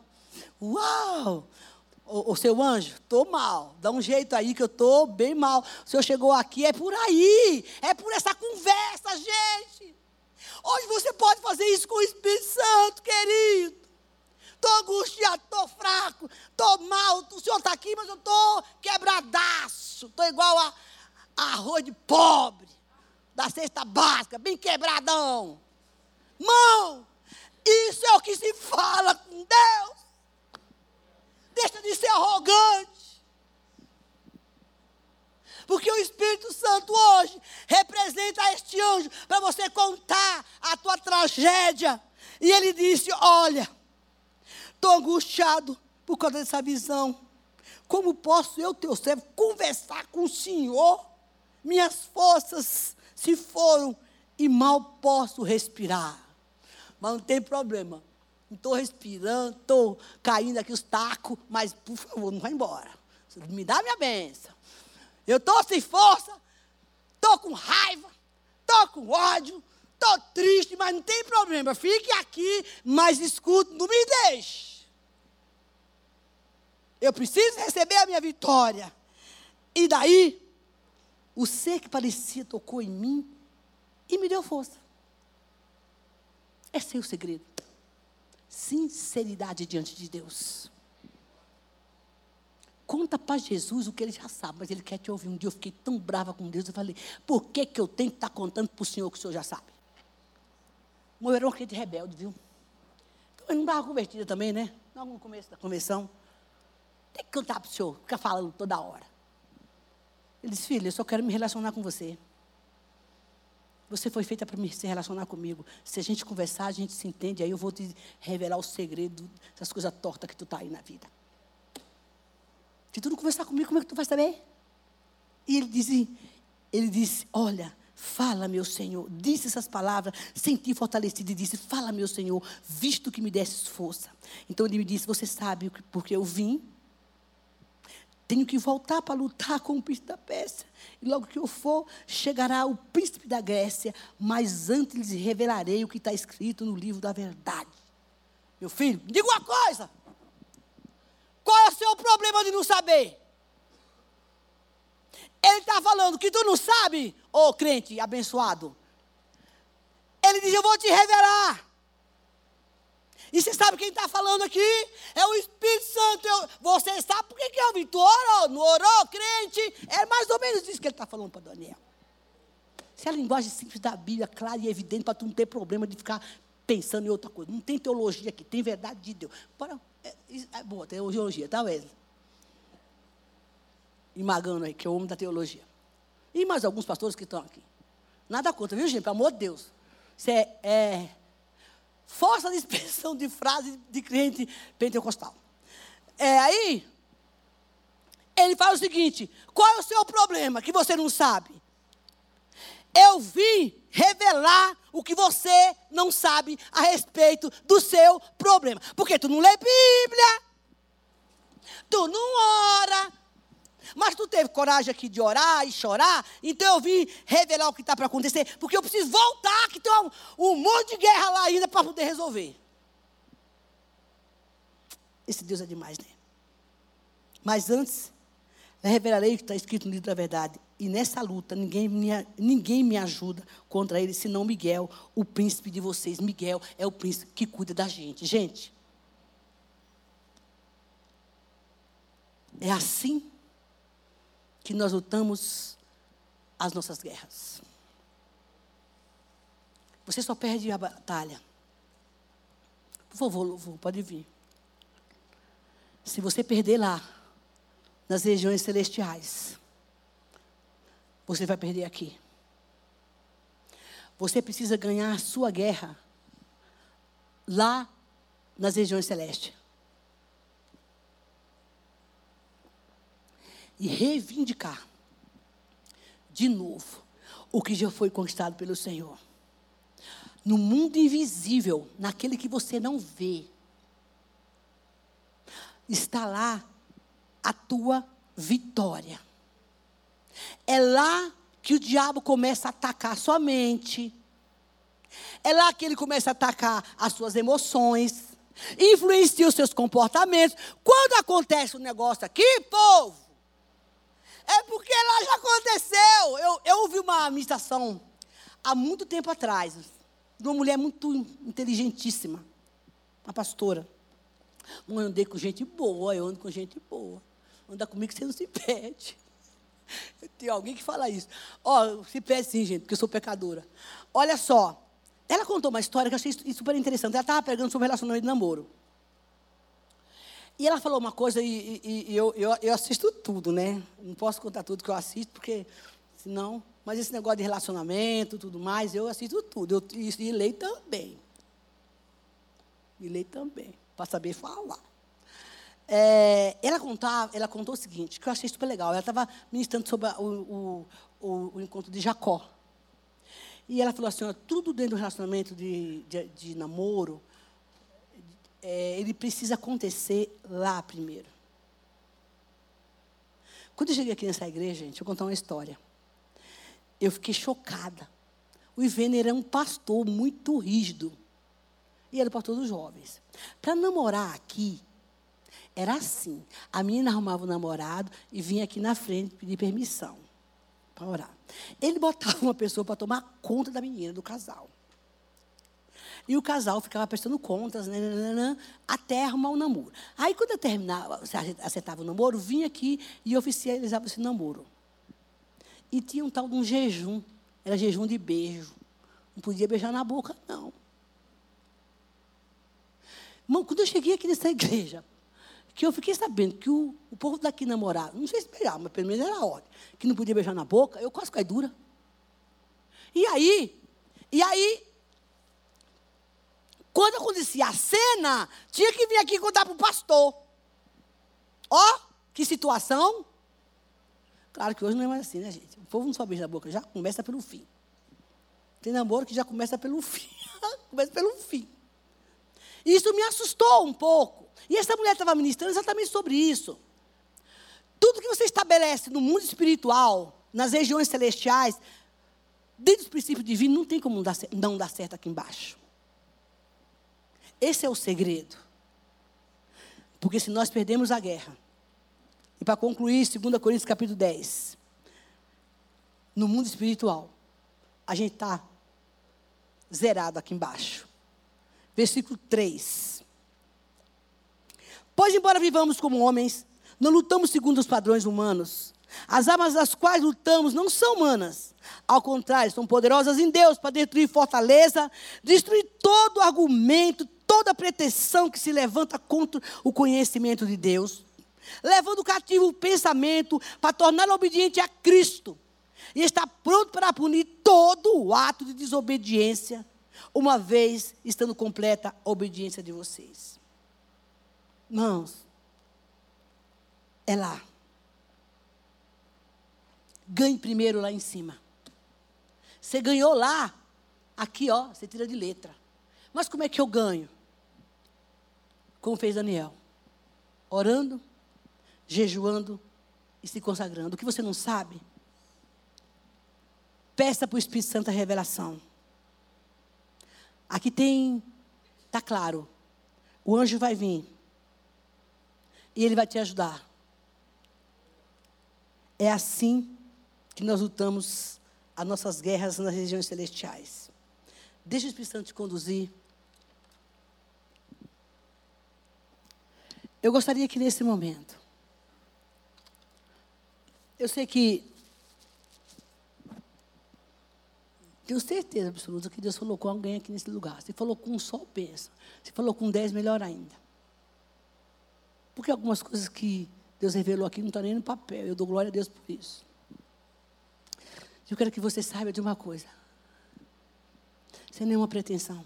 Uau! O, o seu anjo, estou mal. Dá um jeito aí que eu estou bem mal. O senhor chegou aqui, é por aí. É por essa conversa, gente. Hoje você pode fazer isso com o Espírito Santo, querido. Estou angustiado, estou fraco, estou mal. O senhor está aqui, mas eu estou quebradaço. Estou igual a, a arroz de pobre, da cesta básica, bem quebradão. Mão, isso é o que se fala com Deus. Deixa de ser arrogante. Porque o Espírito Santo hoje representa este anjo para você contar a tua tragédia. E ele disse: Olha, estou angustiado por causa dessa visão. Como posso eu, teu servo, conversar com o Senhor? Minhas forças se foram e mal posso respirar mas não tem problema. Não estou respirando, estou caindo aqui os tacos, mas por favor, não vai embora. Me dá minha benção. Eu estou sem força, estou com raiva, estou com ódio, estou triste, mas não tem problema. Fique aqui, mas escute, não me deixe. Eu preciso receber a minha vitória. E daí, o ser que parecia tocou em mim e me deu força. Esse é o segredo. Sinceridade diante de Deus. Conta para Jesus o que ele já sabe, mas ele quer te ouvir. Um dia eu fiquei tão brava com Deus, eu falei, por que, que eu tenho que estar tá contando para o Senhor o que o Senhor já sabe? Meu era um crente rebelde, viu? Então, eu não estava convertida também, né? No começo da convenção. Tem que cantar para o Senhor, ficar falando toda hora. Ele disse, filha, eu só quero me relacionar com você. Você foi feita para se relacionar comigo. Se a gente conversar, a gente se entende, aí eu vou te revelar o segredo dessas coisas tortas que tu está aí na vida. Se tu não conversar comigo, como é que tu vai saber? E ele disse, ele disse, olha, fala, meu Senhor. Disse essas palavras, senti fortalecido e disse, fala, meu Senhor, visto que me desses força. Então ele me disse, você sabe porque eu vim tenho que voltar para lutar com o príncipe da Pérsia. E logo que eu for, chegará o príncipe da Grécia, mas antes lhes revelarei o que está escrito no livro da verdade. Meu filho, me diga uma coisa. Qual é o seu problema de não saber? Ele está falando que tu não sabe, ô oh, crente abençoado. Ele diz: Eu vou te revelar. E você sabe quem está falando aqui? É o Espírito Santo. Eu, você sabe por que, eu vim? Tu orou, não orou, crente? É mais ou menos isso que ele está falando para Daniel. Se é a linguagem simples da Bíblia, clara e evidente, para tu não ter problema de ficar pensando em outra coisa. Não tem teologia aqui, tem verdade de Deus. Para, é, é boa, teologia, tá, Wesley? E Magano aí, que é o homem da teologia. E mais alguns pastores que estão aqui. Nada contra, viu, gente? Pelo amor de Deus. Isso é, é força de expressão de frase de crente pentecostal. É aí, ele fala o seguinte: qual é o seu problema que você não sabe? Eu vim revelar o que você não sabe a respeito do seu problema. Porque tu não lê Bíblia, tu não ora, mas tu teve coragem aqui de orar e chorar, então eu vim revelar o que está para acontecer, porque eu preciso voltar, que tem um, um monte de guerra lá ainda para poder resolver. Esse Deus é demais, né? Mas antes, revelarei o que está escrito no livro da verdade. E nessa luta, ninguém me, ninguém me ajuda contra ele, senão Miguel, o príncipe de vocês. Miguel é o príncipe que cuida da gente. Gente, é assim que nós lutamos as nossas guerras. Você só perde a batalha. Por favor, louvor, pode vir. Se você perder lá, nas regiões celestiais, você vai perder aqui. Você precisa ganhar a sua guerra lá nas regiões celestes. E reivindicar de novo o que já foi conquistado pelo Senhor. No mundo invisível, naquele que você não vê, está lá a tua vitória. É lá que o diabo começa a atacar a sua mente. É lá que ele começa a atacar as suas emoções, influencia os seus comportamentos. Quando acontece um negócio aqui, povo, é porque lá já aconteceu. Eu, eu ouvi uma ministração há muito tempo atrás, de uma mulher muito inteligentíssima, uma pastora. Eu andei com gente boa, eu ando com gente boa. Anda comigo que você não se perde. Tem alguém que fala isso. Ó, oh, se perde sim, gente, porque eu sou pecadora. Olha só. Ela contou uma história que eu achei super interessante. Ela estava pregando sobre relacionamento de namoro. E ela falou uma coisa, e, e, e eu, eu, eu, assisto tudo, né? Não posso contar tudo que eu assisto, porque senão. Mas esse negócio de relacionamento, tudo mais, eu assisto tudo. Eu, e, e leio também. E leio também, para saber falar. É, ela, contava, ela contou o seguinte, que eu achei super legal. Ela estava ministrando sobre o, o, o, o, encontro de Jacó. E ela falou assim: ó, tudo dentro do relacionamento de, de, de namoro é, ele precisa acontecer lá primeiro. Quando eu cheguei aqui nessa igreja, gente, vou contar uma história. Eu fiquei chocada. O Ivene era um pastor muito rígido. E era pastor dos jovens. Para namorar aqui, Era assim. A menina arrumava o namorado e vinha aqui na frente pedir permissão para orar. Ele botava uma pessoa para tomar conta da menina, do casal. E o casal ficava prestando contas, né, né, né, né até arrumar o namoro. Aí, quando terminava, acertava o namoro, vinha aqui e oficializava esse namoro. E tinha um tal de um jejum. Era jejum de beijo. Não podia beijar na boca, não. Irmão, quando eu cheguei aqui nessa igreja, que eu fiquei sabendo que o, o povo daqui namorava, não sei se beijava, mas pelo menos era ordem, que não podia beijar na boca, eu quase caí dura. E aí, e aí, quando acontecia a cena, tinha que vir aqui contar para o pastor. Ó, que situação. Claro que hoje não é mais assim, né, gente? O povo não só beija a boca, já começa pelo fim. Tem namoro que já começa pelo fim. começa pelo fim. Isso me assustou um pouco. E essa mulher estava ministrando exatamente sobre isso. Tudo que você estabelece no mundo espiritual, nas regiões celestiais, dentro dos princípios divinos, não tem como não dar certo aqui embaixo. Esse é o segredo. Porque se nós perdemos a guerra, e para concluir, 2 Coríntios capítulo 10, no mundo espiritual, a gente está zerado aqui embaixo. Versículo 3. Pois, embora vivamos como homens, não lutamos segundo os padrões humanos. As armas das quais lutamos não são humanas. Ao contrário, são poderosas em Deus para destruir fortaleza, destruir todo argumento, toda pretensão que se levanta contra o conhecimento de Deus, levando cativo o pensamento para torná-lo obediente a Cristo, e está pronto para punir todo o ato de desobediência, uma vez estando completa a obediência de vocês. Irmãos, é lá. Ganhe primeiro lá em cima. Você ganhou lá, aqui ó, você tira de letra. Mas como é que eu ganho? Como fez Daniel, orando, jejuando e se consagrando. O que você não sabe, peça para o Espírito Santo a revelação. Aqui tem, está claro, o anjo vai vir e ele vai te ajudar. É assim que nós lutamos as nossas guerras nas regiões celestiais. Deixa o Espírito Santo te conduzir. Eu gostaria que nesse momento, eu sei que, tenho certeza absoluta que Deus falou com alguém aqui nesse lugar. Se falou com um só, pensa. Se falou com dez, melhor ainda. Porque algumas coisas que Deus revelou aqui não estão nem no papel. Eu dou glória a Deus por isso. Eu quero que você saiba de uma coisa. Sem nenhuma pretensão.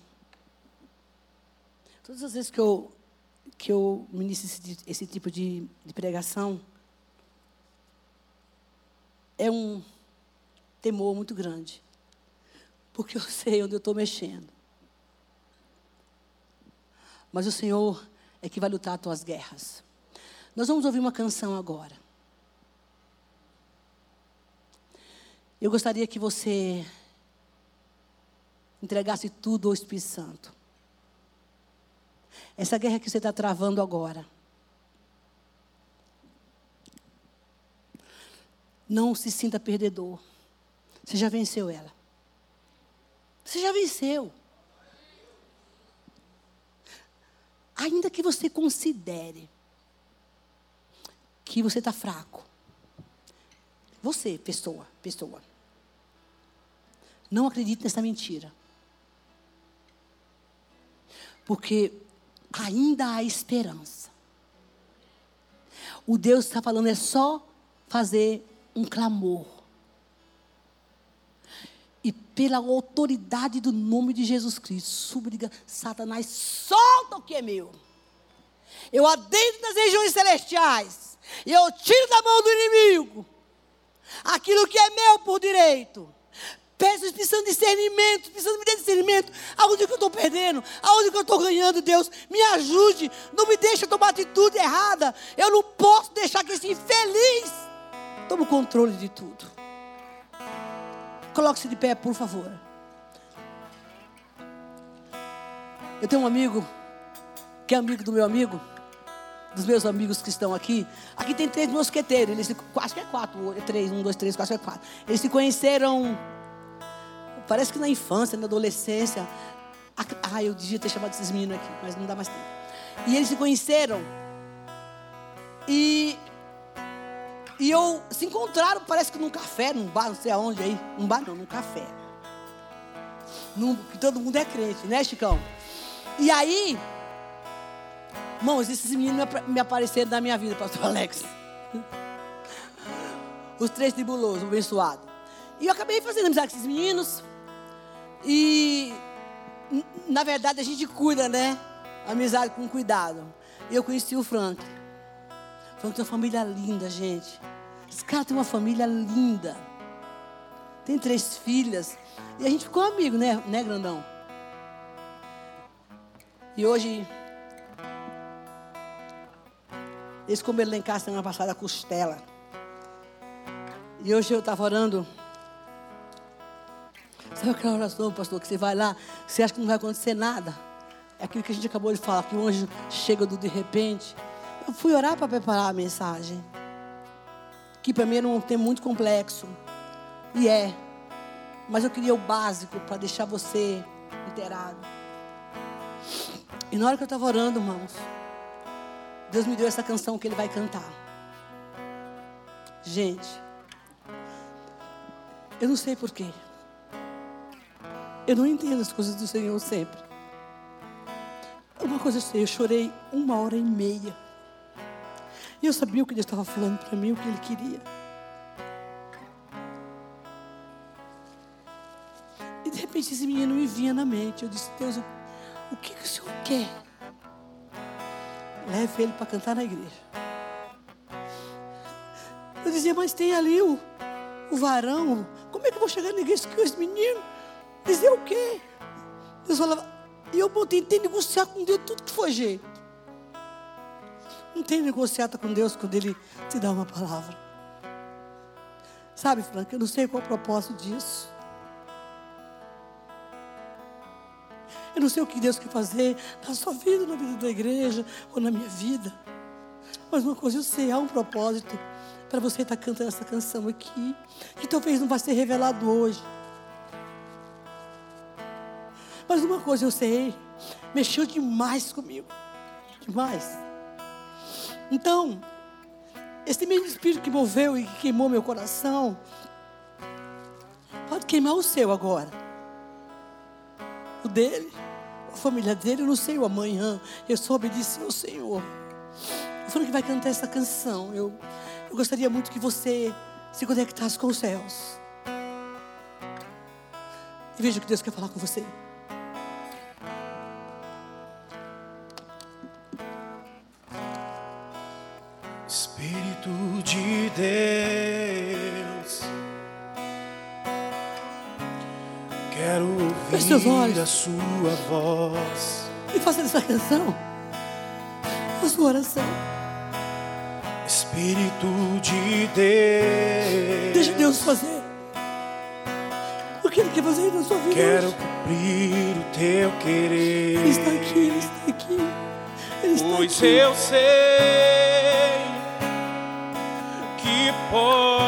Todas as vezes que eu que eu ministro esse, esse tipo de, de pregação é um temor muito grande. Porque eu sei onde eu estou mexendo. Mas o Senhor é que vai lutar as tuas guerras. Nós vamos ouvir uma canção agora. Eu gostaria que você entregasse tudo ao Espírito Santo. Essa guerra que você está travando agora. Não se sinta perdedor. Você já venceu ela. Você já venceu. Ainda que você considere que você está fraco. Você, pessoa, pessoa. Não acredite nessa mentira. Porque ainda há esperança. O Deus está falando é só fazer um clamor. E pela autoridade do nome de Jesus Cristo, subriga Satanás, solta o que é meu. Eu adentro nas regiões celestiais. E eu tiro da mão do inimigo aquilo que é meu por direito. Peço precisando de discernimento, precisando me dar discernimento. Aonde que eu estou perdendo? Aonde que eu estou ganhando, Deus? Me ajude. Não me deixe tomar atitude errada. Eu não posso deixar que esse infeliz tome o controle de tudo. Coloque-se de pé, por favor. Eu tenho um amigo, que é amigo do meu amigo. dos meus amigos que estão aqui. Aqui tem três mosqueteiros. Eles acho que é quatro. Três, um, dois, três, quatro, é quatro. Eles se conheceram. Parece que na infância, na adolescência. Ah, eu devia ter chamado esses meninos aqui, mas não dá mais tempo. E eles se conheceram. E. E eu se encontraram, parece que num café, num bar, não sei aonde aí. Num bar não, num café. Num, que todo mundo é crente, né, Chicão? E aí, Irmãos, esses meninos me apareceram na minha vida, pastor Alex. Os três tribulosos, abençoados. E eu acabei fazendo amizade com esses meninos. E, na verdade, a gente cuida, né? Amizade com cuidado. Eu conheci o Frank. O Frank tem uma família linda, gente. Esse cara tem uma família linda. Tem três filhas. E a gente ficou amigo, né, né grandão? E hoje Eles comeram lá em casa semana passada costela. E hoje eu estava orando. Sabe aquela oração, pastor, que você vai lá, você acha que não vai acontecer nada? É aquilo que a gente acabou de falar, que o anjo chega do de repente. Eu fui orar para preparar a mensagem. Que para mim era um tema muito complexo. E é. Mas eu queria o básico para deixar você inteirado. E na hora que eu estava orando, irmãos, Deus me deu essa canção que ele vai cantar. Gente, eu não sei porquê. Eu não entendo as coisas do Senhor sempre. Uma coisa eu sei, eu chorei uma hora e meia. E eu sabia o que Deus estava falando para mim, o que Ele queria. E de repente esse menino me vinha na mente. Eu disse, Deus, o, que, que o Senhor quer? Leve ele para cantar na igreja. Eu dizia, mas tem ali o, o varão. Como é que eu vou chegar na igreja com esse menino? Dizer o quê? Deus falava, e eu tentei negociar com Deus tudo que foi jeito. Não tem negociata com Deus quando Ele te dá uma palavra. Sabe, Frank, eu não sei qual é o propósito disso. Eu não sei o que Deus quer fazer na sua vida, na vida da igreja ou na minha vida. Mas uma coisa eu sei, há um propósito para você estar cantando essa canção aqui, que talvez não vai ser revelado hoje. Mas uma coisa eu sei, mexeu demais comigo. Demais. Então, esse mesmo espírito que moveu e que queimou meu coração, pode queimar o seu agora. O dele a família dele, eu não sei o amanhã. Eu só obedeci ao Senhor. Eu falei que vai cantar essa canção. Eu, eu gostaria muito que você se conectasse com os céus. E veja o que Deus quer falar com você. Deus. Quero ouvir a sua voz. E faça essa canção. A sua oração. Espírito de Deus. Deixa Deus fazer. O que Ele quer fazer na sua vida? Quero hoje. cumprir o teu querer. Ele está aqui, Ele está aqui. Ele está pois aqui. eu sei que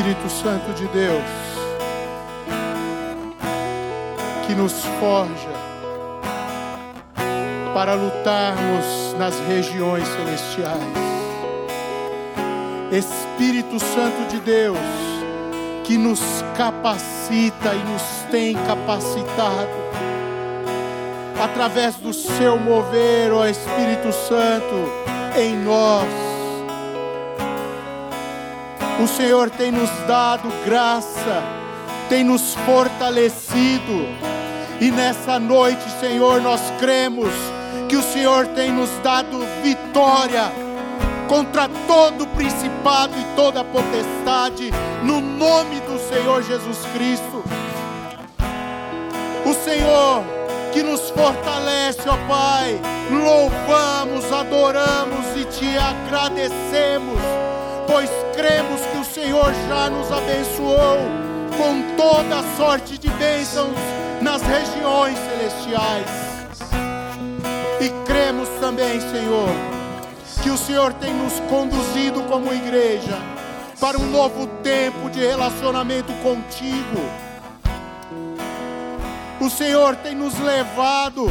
Espírito Santo de Deus, que nos forja para lutarmos nas regiões celestiais. Espírito Santo de Deus, que nos capacita e nos tem capacitado através do seu mover, ó Espírito Santo, em nós. O Senhor tem nos dado graça, tem nos fortalecido. E nessa noite, Senhor, nós cremos que o Senhor tem nos dado vitória contra todo principado e toda potestade, no nome do Senhor Jesus Cristo. O Senhor que nos fortalece, ó Pai, louvamos, adoramos e te agradecemos, pois cremos Senhor já nos abençoou com toda sorte de bênçãos nas regiões celestiais. E cremos também, Senhor, que o Senhor tem nos conduzido como igreja para um novo tempo de relacionamento contigo. O Senhor tem nos levado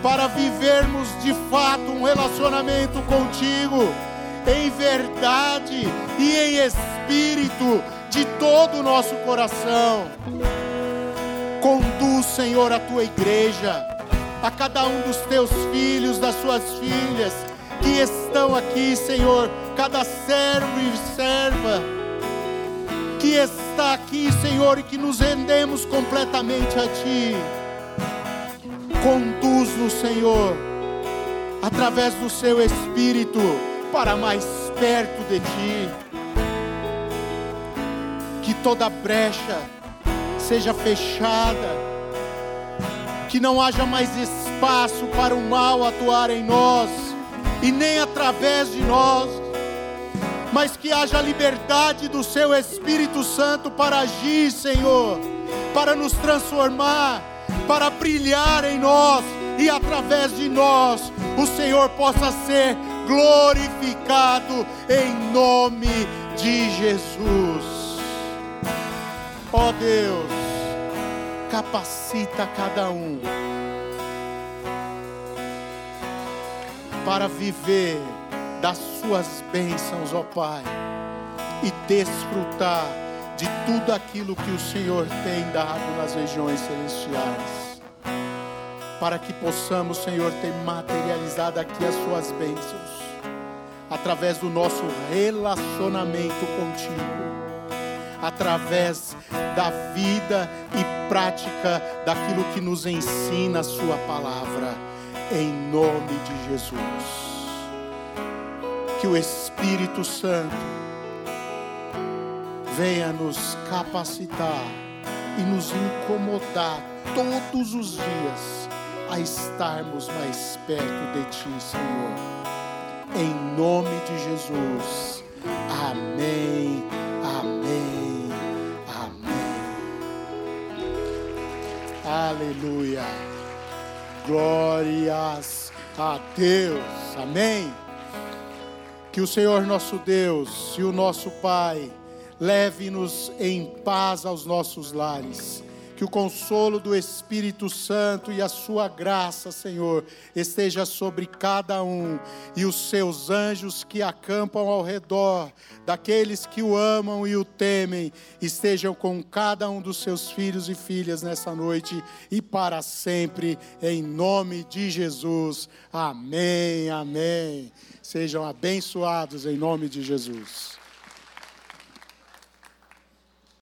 para vivermos de fato um relacionamento contigo, em verdade e em espírito, de todo o nosso coração. Conduz, Senhor, a tua igreja, a cada um dos teus filhos, das suas filhas, que estão aqui, Senhor, cada servo e serva que está aqui, Senhor, e que nos rendemos completamente a Ti. Conduz-nos, Senhor, através do Seu Espírito, para mais perto de Ti. Que toda brecha seja fechada, que não haja mais espaço para o mal atuar em nós, e nem através de nós mas que haja liberdade do Seu Espírito Santo para agir, Senhor, para nos transformar, para brilhar em nós e através de nós o Senhor possa ser glorificado em nome de Jesus. Ó Deus, capacita cada um para viver das suas bênçãos, ó Pai, e desfrutar de tudo aquilo que o Senhor tem dado nas regiões celestiais. Para que possamos, Senhor, ter materializado aqui as Suas bênçãos, através do nosso relacionamento contigo, através da vida e prática daquilo que nos ensina a Sua palavra, em nome de Jesus. Que o Espírito Santo venha nos capacitar e nos incomodar todos os dias a estarmos mais perto de Ti, Senhor. Em nome de Jesus. Amém, amém, amém. Aleluia. Glórias a Deus. Amém. Que o Senhor nosso Deus e o nosso Pai leve-nos em paz aos nossos lares que o consolo do Espírito Santo e a sua graça, Senhor, esteja sobre cada um e os seus anjos que acampam ao redor daqueles que o amam e o temem, estejam com cada um dos seus filhos e filhas nessa noite e para sempre, em nome de Jesus. Amém, amém. Sejam abençoados em nome de Jesus.